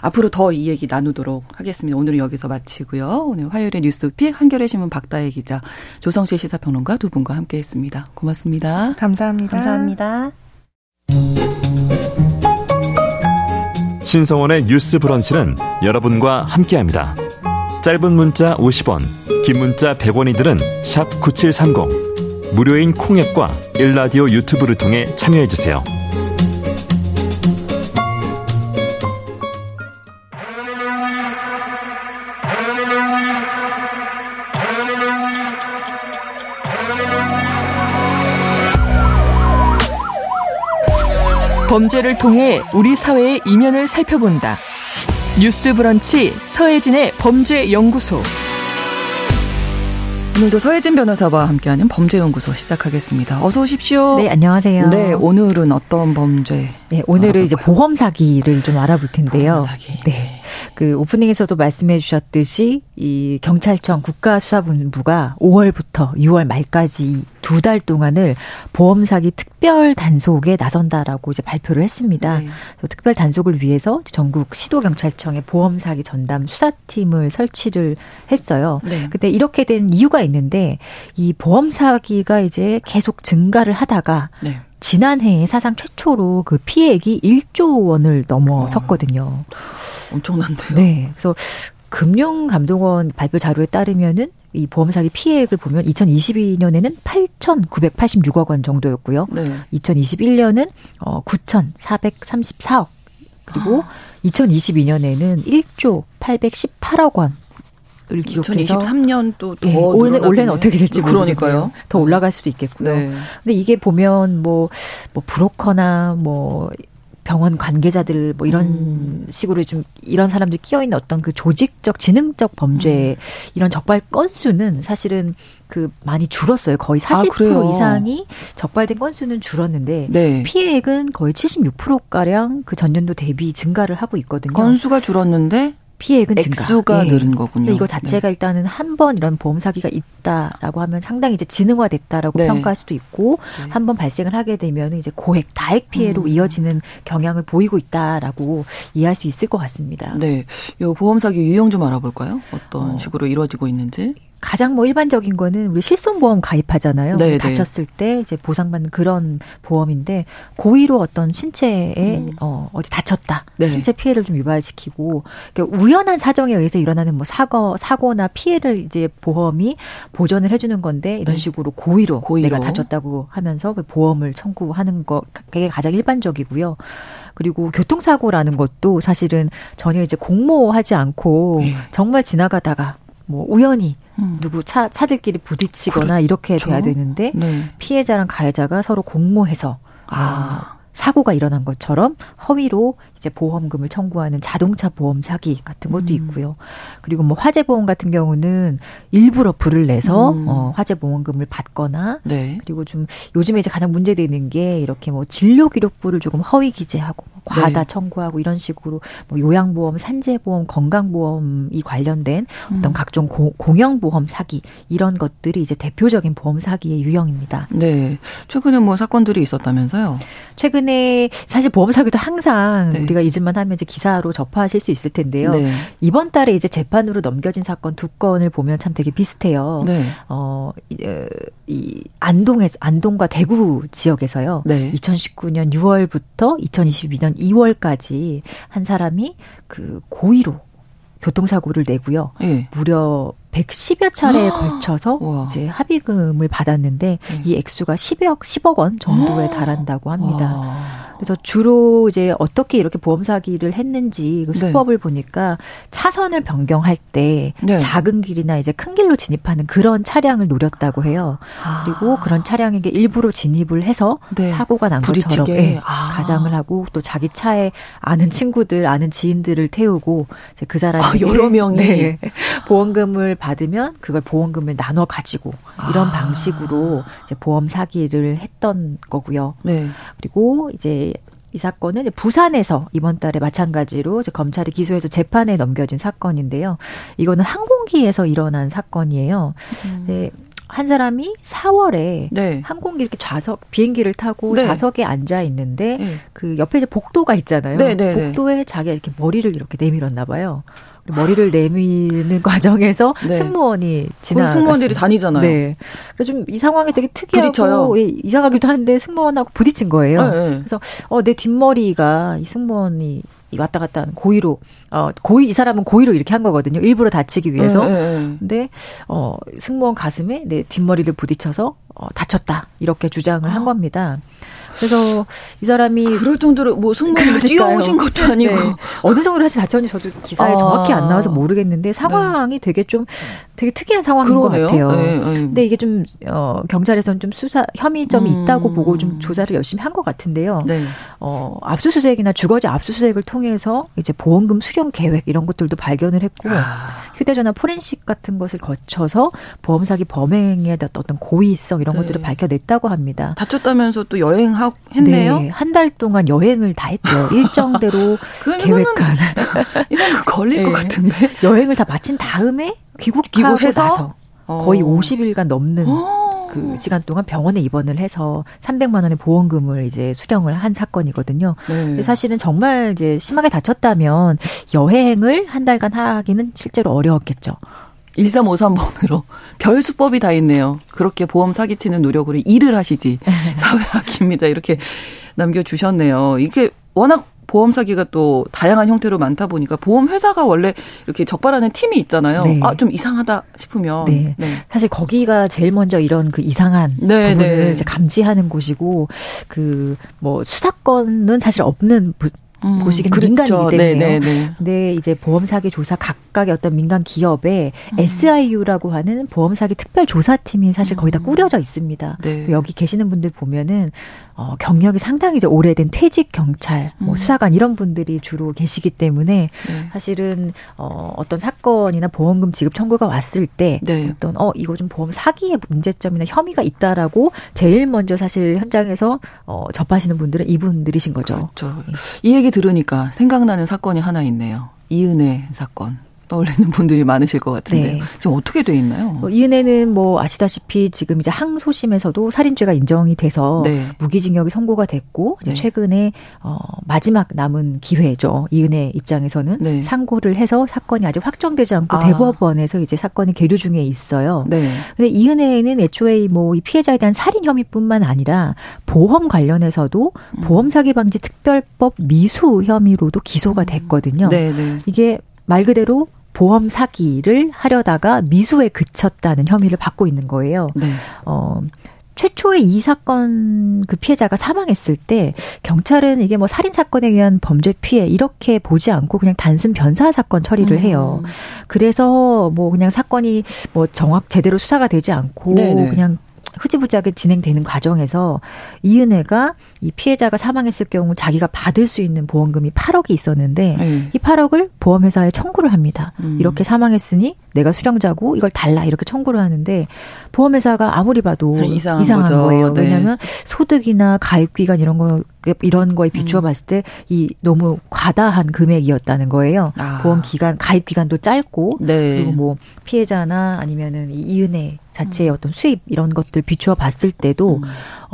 앞으로 더 이 얘기 나누도록 하겠습니다. 오늘은 여기서 마치고요. 오늘 화요일의 뉴스픽 한겨레 신문 박다혜 기자, 조성실 시사평론가 두 분과 함께했습니다. 고맙습니다. 감사합니다. 감사합니다. 신성원의 뉴스 브런치는 여러분과 함께합니다. 짧은 문자 50원, 긴 문자 100원이들은 9730. 무료인 콩앱과 일라디오 유튜브를 통해 참여해주세요. 범죄를 통해 우리 사회의 이면을 살펴본다. 뉴스 브런치 서혜진의 범죄연구소. 오늘도 서혜진 변호사와 함께하는 범죄연구소 시작하겠습니다. 어서 오십시오. 네, 안녕하세요. 네, 오늘은 어떤 범죄? 네, 오늘은 알아볼까요? 이제 보험 사기를 좀 알아볼 텐데요. 보험 사기. 네. 그 오프닝에서도 말씀해 주셨듯이 이 경찰청 국가수사본부가 5월부터 6월 말까지 두 달 동안을 보험 사기 특별 단속에 나선다라고 이제 발표를 했습니다. 네. 특별 단속을 위해서 전국 시도 경찰청의 보험 사기 전담 수사팀을 설치를 했어요. 네. 근데 이렇게 된 이유가 있는데 이 보험 사기가 이제 계속 증가를 하다가 네. 지난해에 사상 최초로 그 피해액이 1조 원을 넘어섰거든요. 어, 엄청난데요. 네. 그래서 금융감독원 발표 자료에 따르면은 이 보험 사기 피해액을 보면 2022년에는 8,986억 원 정도였고요. 네. 2021년은 어 9,434억 그리고 아. 2022년에는 1조 818억 원. 을 기록해서 2023년도 더 예, 올해 올해는 어떻게 될지 그러니까요. 더 올라갈 수도 있겠고요. 네. 근데 이게 보면 뭐뭐 뭐 브로커나 뭐 병원 관계자들 뭐 이런 음. 식으로 좀 이런 사람들 끼어 있는 어떤 그 조직적 지능적 범죄 음. 이런 적발 건수는 사실은 그 많이 줄었어요. 거의 40% 아, 이상이 적발된 건수는 줄었는데 네. 피해액은 거의 76% 가량 그 전년도 대비 증가를 하고 있거든요. 건수가 줄었는데 피해 액은 증가. 네. 늘은 거군요. 이거 자체가 네. 일단은 한 번 이런 보험 사기가 있다라고 하면 상당히 이제 지능화됐다라고 네. 평가할 수도 있고 네. 한번 발생을 하게 되면 이제 고액 다액 피해로 음. 이어지는 경향을 보이고 있다라고 이해할 수 있을 것 같습니다. 네, 요 보험 사기 유형 좀 알아볼까요? 어떤 어. 식으로 이루어지고 있는지. 가장 뭐 일반적인 거는 우리 실손보험 가입하잖아요. 네, 네. 다쳤을 때 이제 보상받는 그런 보험인데 고의로 어떤 신체에 음. 어, 어디 다쳤다, 네. 신체 피해를 좀 유발시키고 그러니까 우연한 사정에 의해서 일어나는 뭐 사고 사고나 피해를 이제 보험이 보전을 해주는 건데 이런 네. 식으로 고의로, 고의로, 내가 다쳤다고 하면서 그 보험을 청구하는 거 그게 가장 일반적이고요. 그리고 교통사고라는 것도 사실은 전혀 이제 공모하지 않고 네. 정말 지나가다가 뭐 우연히 음. 누구 차 차들끼리 부딪히거나 그렇죠. 이렇게 돼야 되는데 네. 피해자랑 가해자가 서로 공모해서 아. 사고가 일어난 것처럼 허위로 이제 보험금을 청구하는 자동차 보험 사기 같은 것도 음. 있고요. 그리고 뭐 화재 보험 같은 경우는 일부러 불을 내서 음. 어, 화재 보험금을 받거나 네. 그리고 좀 요즘에 이제 가장 문제되는 게 이렇게 뭐 진료 기록부를 조금 허위 기재하고 뭐 과다 네. 청구하고 이런 식으로 뭐 요양보험, 산재보험, 건강보험이 관련된 음. 어떤 각종 고, 공영보험 사기 이런 것들이 이제 대표적인 보험 사기의 유형입니다. 네. 최근에 뭐 사건들이 있었다면서요? 최근에 사실 보험 사기도 항상 네. 우리가 잊을만 하면 이제 기사로 접하실 수 있을 텐데요. 네. 이번 달에 이제 재판으로 넘겨진 사건 두 건을 보면 참 되게 비슷해요. 네. 어, 이, 안동에서 안동과 대구 지역에서요. 네. 2019년 6월부터 2022년 2월까지 한 사람이 그 고의로 교통사고를 내고요. 네. 무려 110여 차례에 걸쳐서 와. 이제 합의금을 받았는데 네. 이 액수가 10억 10억 원 정도에 달한다고 합니다. 와. 그래서 주로 이제 어떻게 이렇게 보험 사기를 했는지 그 네. 수법을 네. 보니까 차선을 변경할 때 네. 작은 길이나 이제 큰 길로 진입하는 그런 차량을 노렸다고 해요. 아. 그리고 그런 차량에게 일부러 진입을 해서 네. 사고가 난 것처럼 네, 아. 가장을 하고 또 자기 차에 아는 친구들, 아는 지인들을 태우고 이제 그 사람이 아, 여러 명이 네. 보험금을 받으면 그걸 보험금을 나눠 가지고 이런 아. 방식으로 이제 보험 사기를 했던 거고요. 네. 그리고 이제 이 사건은 부산에서 이번 달에 마찬가지로 검찰이 기소해서 재판에 넘겨진 사건인데요. 이거는 항공기에서 일어난 사건이에요. 음. 네. 한 사람이 4월에 네. 항공기 이렇게 좌석 비행기를 타고 네. 좌석에 앉아 있는데 네. 그 옆에 이제 복도가 있잖아요. 네, 네, 네. 복도에 자기가 이렇게 머리를 이렇게 내밀었나 봐요. 머리를 내미는 과정에서 네. 승무원이 지나 승무원들이 다니잖아요. 네. 그래서 좀 이 상황이 되게 특이하고 예, 이상하기도 한데 승무원하고 부딪힌 거예요. 네, 네. 그래서 어 내 뒷머리가 이 승무원이 왔다 갔다 하는 고의로 어 고의 이 사람은 고의로 이렇게 한 거거든요. 일부러 다치기 위해서. 네, 네, 네. 근데 어 승무원 가슴에 내 뒷머리를 부딪혀서 어 다쳤다. 이렇게 주장을 한 아. 겁니다. 그래서 이 사람이 그럴 정도로 뭐 승무원을 뛰어오신 것도 아니고 네. 어느 정도로 사실 다쳤는지 저도 기사에 아. 정확히 안 나와서 모르겠는데 상황이 네. 되게 좀 되게 특이한 상황인 그러네요. 것 같아요. 네, 네. 근데 이게 좀 어, 경찰에서는 좀 수사 혐의점이 음. 있다고 보고 좀 조사를 열심히 한 것 같은데요. 네. 어, 압수수색이나 주거지 압수수색을 통해서 이제 보험금 수령 계획 이런 것들도 발견을 했고 아. 휴대전화 포렌식 같은 것을 거쳐서 보험 사기 범행에 어떤 고의성 이런 네. 것들을 밝혀냈다고 합니다. 다쳤다면서 또 여행 했네요. 네, 한 달 동안 여행을 다 했대요. 일정대로 계획한. 이거는 걸릴 네. 것 같은데. 여행을 다 마친 다음에 귀국하고 귀국해서? 나서 거의 어. 50일간 넘는 어. 그 시간 동안 병원에 입원을 해서 300만 원의 보험금을 이제 수령을 한 사건이거든요. 네. 사실은 정말 이제 심하게 다쳤다면 여행을 한 달간 하기는 실제로 어려웠겠죠. 1353번으로 별 수법이 다 있네요. 그렇게 보험 사기치는 노력으로 일을 하시지. 사회학입니다. 이렇게 남겨주셨네요. 이게 워낙 보험 사기가 또 다양한 형태로 많다 보니까 보험 회사가 원래 이렇게 적발하는 팀이 있잖아요. 네. 아, 좀 이상하다 싶으면. 네. 네. 사실 거기가 제일 먼저 이런 그 이상한 네, 부분을 네. 이제 감지하는 곳이고 그 뭐 수사권은 사실 없는 부, 음, 곳이긴 그렇죠. 민간이기 때문에요. 네네네. 네, 네. 근데 이제 보험 사기 조사 각각의 어떤 민간 기업에 음. SIU라고 하는 보험 사기 특별 조사팀이 사실 거의 다 음. 꾸려져 있습니다. 네. 여기 계시는 분들 보면은 어, 경력이 상당히 이제 오래된 퇴직 경찰, 뭐 음. 수사관 이런 분들이 주로 계시기 때문에 네. 사실은 어, 어떤 사건이나 보험금 지급 청구가 왔을 때 네. 어떤 어 이거 좀 보험 사기의 문제점이나 혐의가 있다라고 제일 먼저 사실 현장에서 어, 접하시는 분들은 이분들이신 거죠. 그렇죠. 이 얘기 들으니까 생각나는 사건이 하나 있네요. 이은혜 사건. 떠올리는 분들이 많으실 것 같은데 네. 지금 어떻게 돼 있나요? 어, 이 은혜는 뭐 아시다시피 지금 이제 항소심에서도 살인죄가 인정이 돼서 네. 무기징역이 선고가 됐고 네. 최근에 어 마지막 남은 기회죠. 이 은혜 입장에서는 네. 상고를 해서 사건이 아직 확정되지 않고 아. 대법원에서 이제 사건이 계류 중에 있어요. 네. 근데 이 은혜는 애초에 뭐 이 피해자에 대한 살인 혐의뿐만 아니라 보험 관련해서도 음. 보험 사기 방지 특별법 미수 혐의로도 기소가 음. 됐거든요. 음. 이게 말 그대로 보험 사기를 하려다가 미수에 그쳤다는 혐의를 받고 있는 거예요. 네. 어, 최초의 이 사건 그 피해자가 사망했을 때 경찰은 이게 뭐 살인 사건에 의한 범죄 피해 이렇게 보지 않고 그냥 단순 변사 사건 처리를 해요. 음. 그래서 뭐 그냥 사건이 뭐 정확 제대로 수사가 되지 않고 네네. 그냥 흐지부지하게 진행되는 과정에서 이은혜가 이 피해자가 사망했을 경우 자기가 받을 수 있는 보험금이 8억이 있었는데 음. 이 8억을 보험회사에 청구를 합니다. 음. 이렇게 사망했으니 내가 수령자고 이걸 달라 이렇게 청구를 하는데 보험회사가 아무리 봐도 네, 이상한, 이상한 거예요. 네. 왜냐하면 소득이나 가입 기간 이런 거 이런 거에 비추어 음. 봤을 때 이 너무 과다한 금액이었다는 거예요. 아. 보험 기간 가입 기간도 짧고 네. 그리고 뭐 피해자나 아니면은 이 이은혜 자체의 음. 어떤 수입 이런 것들 비추어 봤을 때도 음.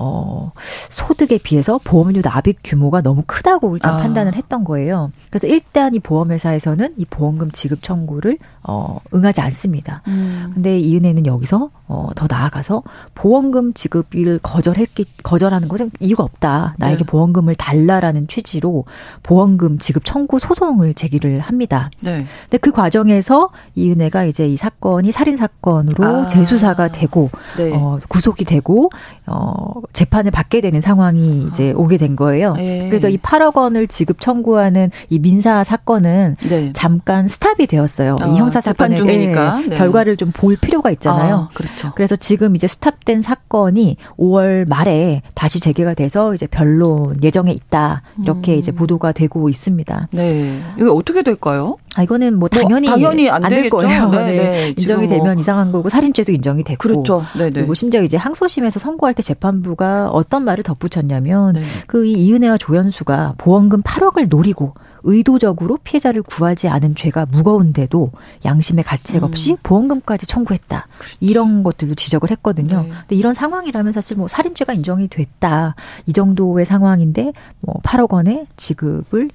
어 소득에 비해서 보험료 납입 규모가 너무 크다고 일단 아. 판단을 했던 거예요. 그래서 일단 이 보험회사에서는 이 보험금 지급 청구를 어 응하지 않습니다. 음. 근데 이은혜는 여기서 어 더 나아가서 보험금 지급을 거절했기 거절하는 것은 이유가 없다. 나에게 네. 보험금을 달라라는 취지로 보험금 지급 청구 소송을 제기를 합니다. 네. 근데 그 과정에서 이은혜가 이제 이 사건이 살인 사건으로 아. 재수사가 되고 네. 어 구속이 되고 어 재판을 받게 되는 상황이 이제 오게 된 거예요. 네. 그래서 이 8억 원을 지급 청구하는 이 민사 사건은 네. 잠깐 스탑이 되었어요. 아, 이 형사 사건의 중이니까. 네. 결과를 좀 볼 필요가 있잖아요. 아, 그렇죠. 그래서 지금 이제 스탑된 사건이 5월 말에 다시 재개가 돼서 이제 변론 예정에 있다. 이렇게 음. 이제 보도가 되고 있습니다. 네. 이거 어떻게 될까요? 아, 이거는 뭐, 뭐 당연히, 뭐 당연히 안, 안 될 거예요. 네, 네. 네. 인정이 뭐. 되면 이상한 거고 살인죄도 인정이 됐고. 그렇죠. 네네. 그리고 심지어 이제 항소심에서 선고할 때 재판부 가 어떤 말을 덧붙였냐면 네. 그이 이은혜와 조연수가 보험금 8억을 노리고 의도적으로 피해자를 구하지 않은 죄가 무거운데도 양심의 가책 없이 음. 보험금까지 청구했다. 그렇지. 이런 것들도 지적을 했거든요. 네. 근데 이런 상황이라면 사실 뭐 살인죄가 인정이 됐다. 이 정도의 상황인데 뭐 8억 원의 지급을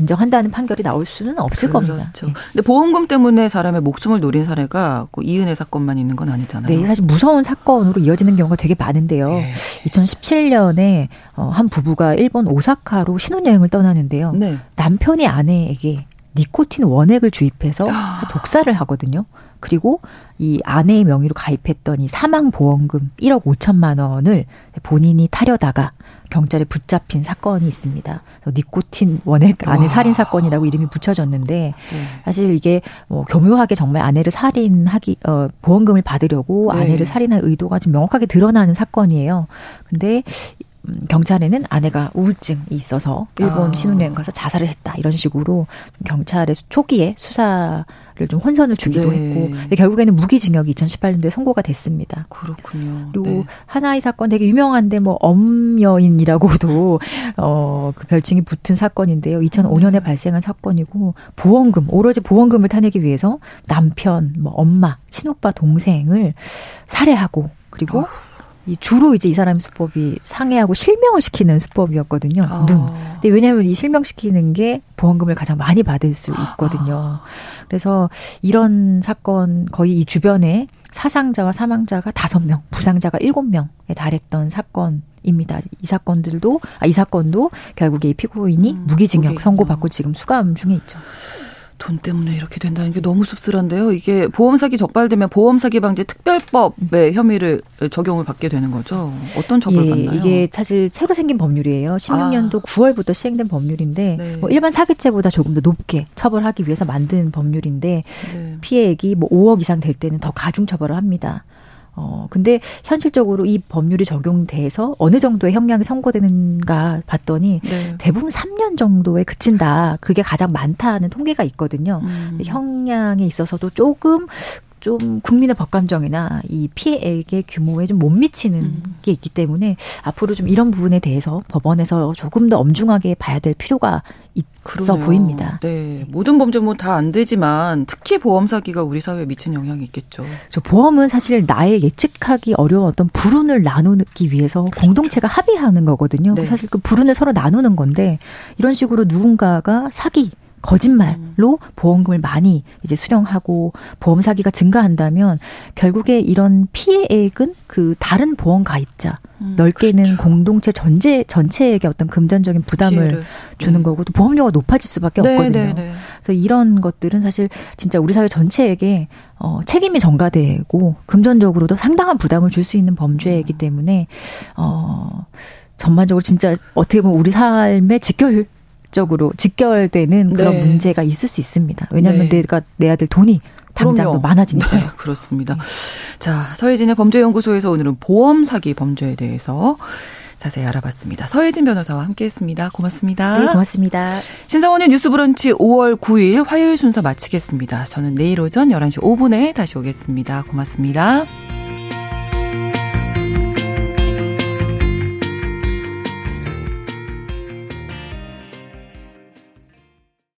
인정한다는 판결이 나올 수는 없을 그렇죠. 겁니다. 네. 근데 보험금 때문에 사람의 목숨을 노린 사례가 그 이은혜 사건만 있는 건 아니잖아요. 네, 사실 무서운 사건으로 이어지는 경우가 되게 많은데요. 네. 2017년에 어, 한 부부가 일본 오사카로 신혼여행을 떠나는데요. 네. 남편이 아내에게 니코틴 원액을 주입해서 아. 독사를 하거든요. 그리고 이 아내의 명의로 가입했던 이 사망 보험금 1억 5천만 원을 본인이 타려다가 경찰에 붙잡힌 사건이 있습니다. 니코틴 원액 아내 살인 사건이라고 이름이 붙여졌는데 네. 사실 이게 뭐 교묘하게 정말 아내를 살인하기 어 보험금을 받으려고 네. 아내를 살인할 의도가 좀 명확하게 드러나는 사건이에요. 근데 음, 경찰에는 아내가 우울증이 있어서 일본 아. 신혼여행 가서 자살을 했다 이런 식으로 경찰의 초기에 수사 좀 혼선을 주기도 네. 했고 근데 결국에는 무기징역이 2018년도에 선고가 됐습니다. 그렇군요. 그리고 네. 하나의 사건 되게 유명한데 뭐 엄여인이라고도 어그 별칭이 붙은 사건인데요. 2005년에 음. 발생한 사건이고 보험금 오로지 보험금을 타내기 위해서 남편, 뭐 엄마, 친오빠, 동생을 살해하고 그리고 어. 이 주로 이제 이 사람의 수법이 상해하고 실명을 시키는 수법이었거든요. 아. 눈. 근데 왜냐하면 이 실명시키는 게 보험금을 가장 많이 받을 수 있거든요. 아. 그래서 이런 사건 거의 이 주변에 사상자와 사망자가 다섯 명, 부상자가 일곱 명에 달했던 사건 입니다. 이 사건들도 아, 이 사건도 결국에 이 피고인이 음, 무기징역 선고받고 지금 수감 중에 있죠. 돈 때문에 이렇게 된다는 게 너무 씁쓸한데요. 이게 보험 사기 적발되면 보험 사기 방지 특별법의 혐의를 적용을 받게 되는 거죠. 어떤 처벌 예, 받나요? 이게 사실 새로 생긴 법률이에요. 16년도 아. 9월부터 시행된 법률인데 네. 뭐 일반 사기죄보다 조금 더 높게 처벌하기 위해서 만든 법률인데 네. 피해액이 뭐 5억 이상 될 때는 더 가중 처벌을 합니다. 어, 근데 현실적으로 이 법률이 적용돼서 어느 정도의 형량이 선고되는가 봤더니 네. 대부분 3년 정도에 그친다. 그게 가장 많다는 통계가 있거든요. 음. 형량에 있어서도 조금 좀 국민의 법감정이나 이 피해액의 규모에 좀 못 미치는 음. 게 있기 때문에 앞으로 좀 이런 부분에 대해서 법원에서 조금 더 엄중하게 봐야 될 필요가 있어 그러네요. 보입니다. 네. 모든 범죄 뭐 다 안 되지만 특히 보험 사기가 우리 사회에 미친 영향이 있겠죠. 저 보험은 사실 나의 예측하기 어려운 어떤 불운을 나누기 위해서 그렇죠. 공동체가 합의하는 거거든요. 네. 사실 그 불운을 서로 나누는 건데 이런 식으로 누군가가 사기 거짓말로 보험금을 많이 이제 수령하고 보험 사기가 증가한다면 결국에 이런 피해액은 그 다른 보험 가입자 음, 넓게는 그렇죠. 공동체 전체 전체에게 어떤 금전적인 부담을 피해를. 주는 네. 거고 또 보험료가 높아질 수밖에 네, 없거든요. 네, 네. 그래서 이런 것들은 사실 진짜 우리 사회 전체에게 어 책임이 전가되고 금전적으로도 상당한 부담을 줄 수 있는 범죄이기 음. 때문에 어 전반적으로 진짜 어떻게 보면 우리 삶의 직결 적으로 직결되는 그런 네. 문제가 있을 수 있습니다. 왜냐하면 네. 내가 내야 될 돈이 당장 더 많아지니까요. 네, 그렇습니다. 네. 자, 서혜진의 범죄연구소에서 오늘은 보험 사기 범죄에 대해서 자세히 알아봤습니다. 서혜진 변호사와 함께했습니다. 고맙습니다. 네, 고맙습니다. 신성원의 뉴스브런치 5월 9일 화요일 순서 마치겠습니다. 저는 내일 오전 11시 5분에 다시 오겠습니다. 고맙습니다.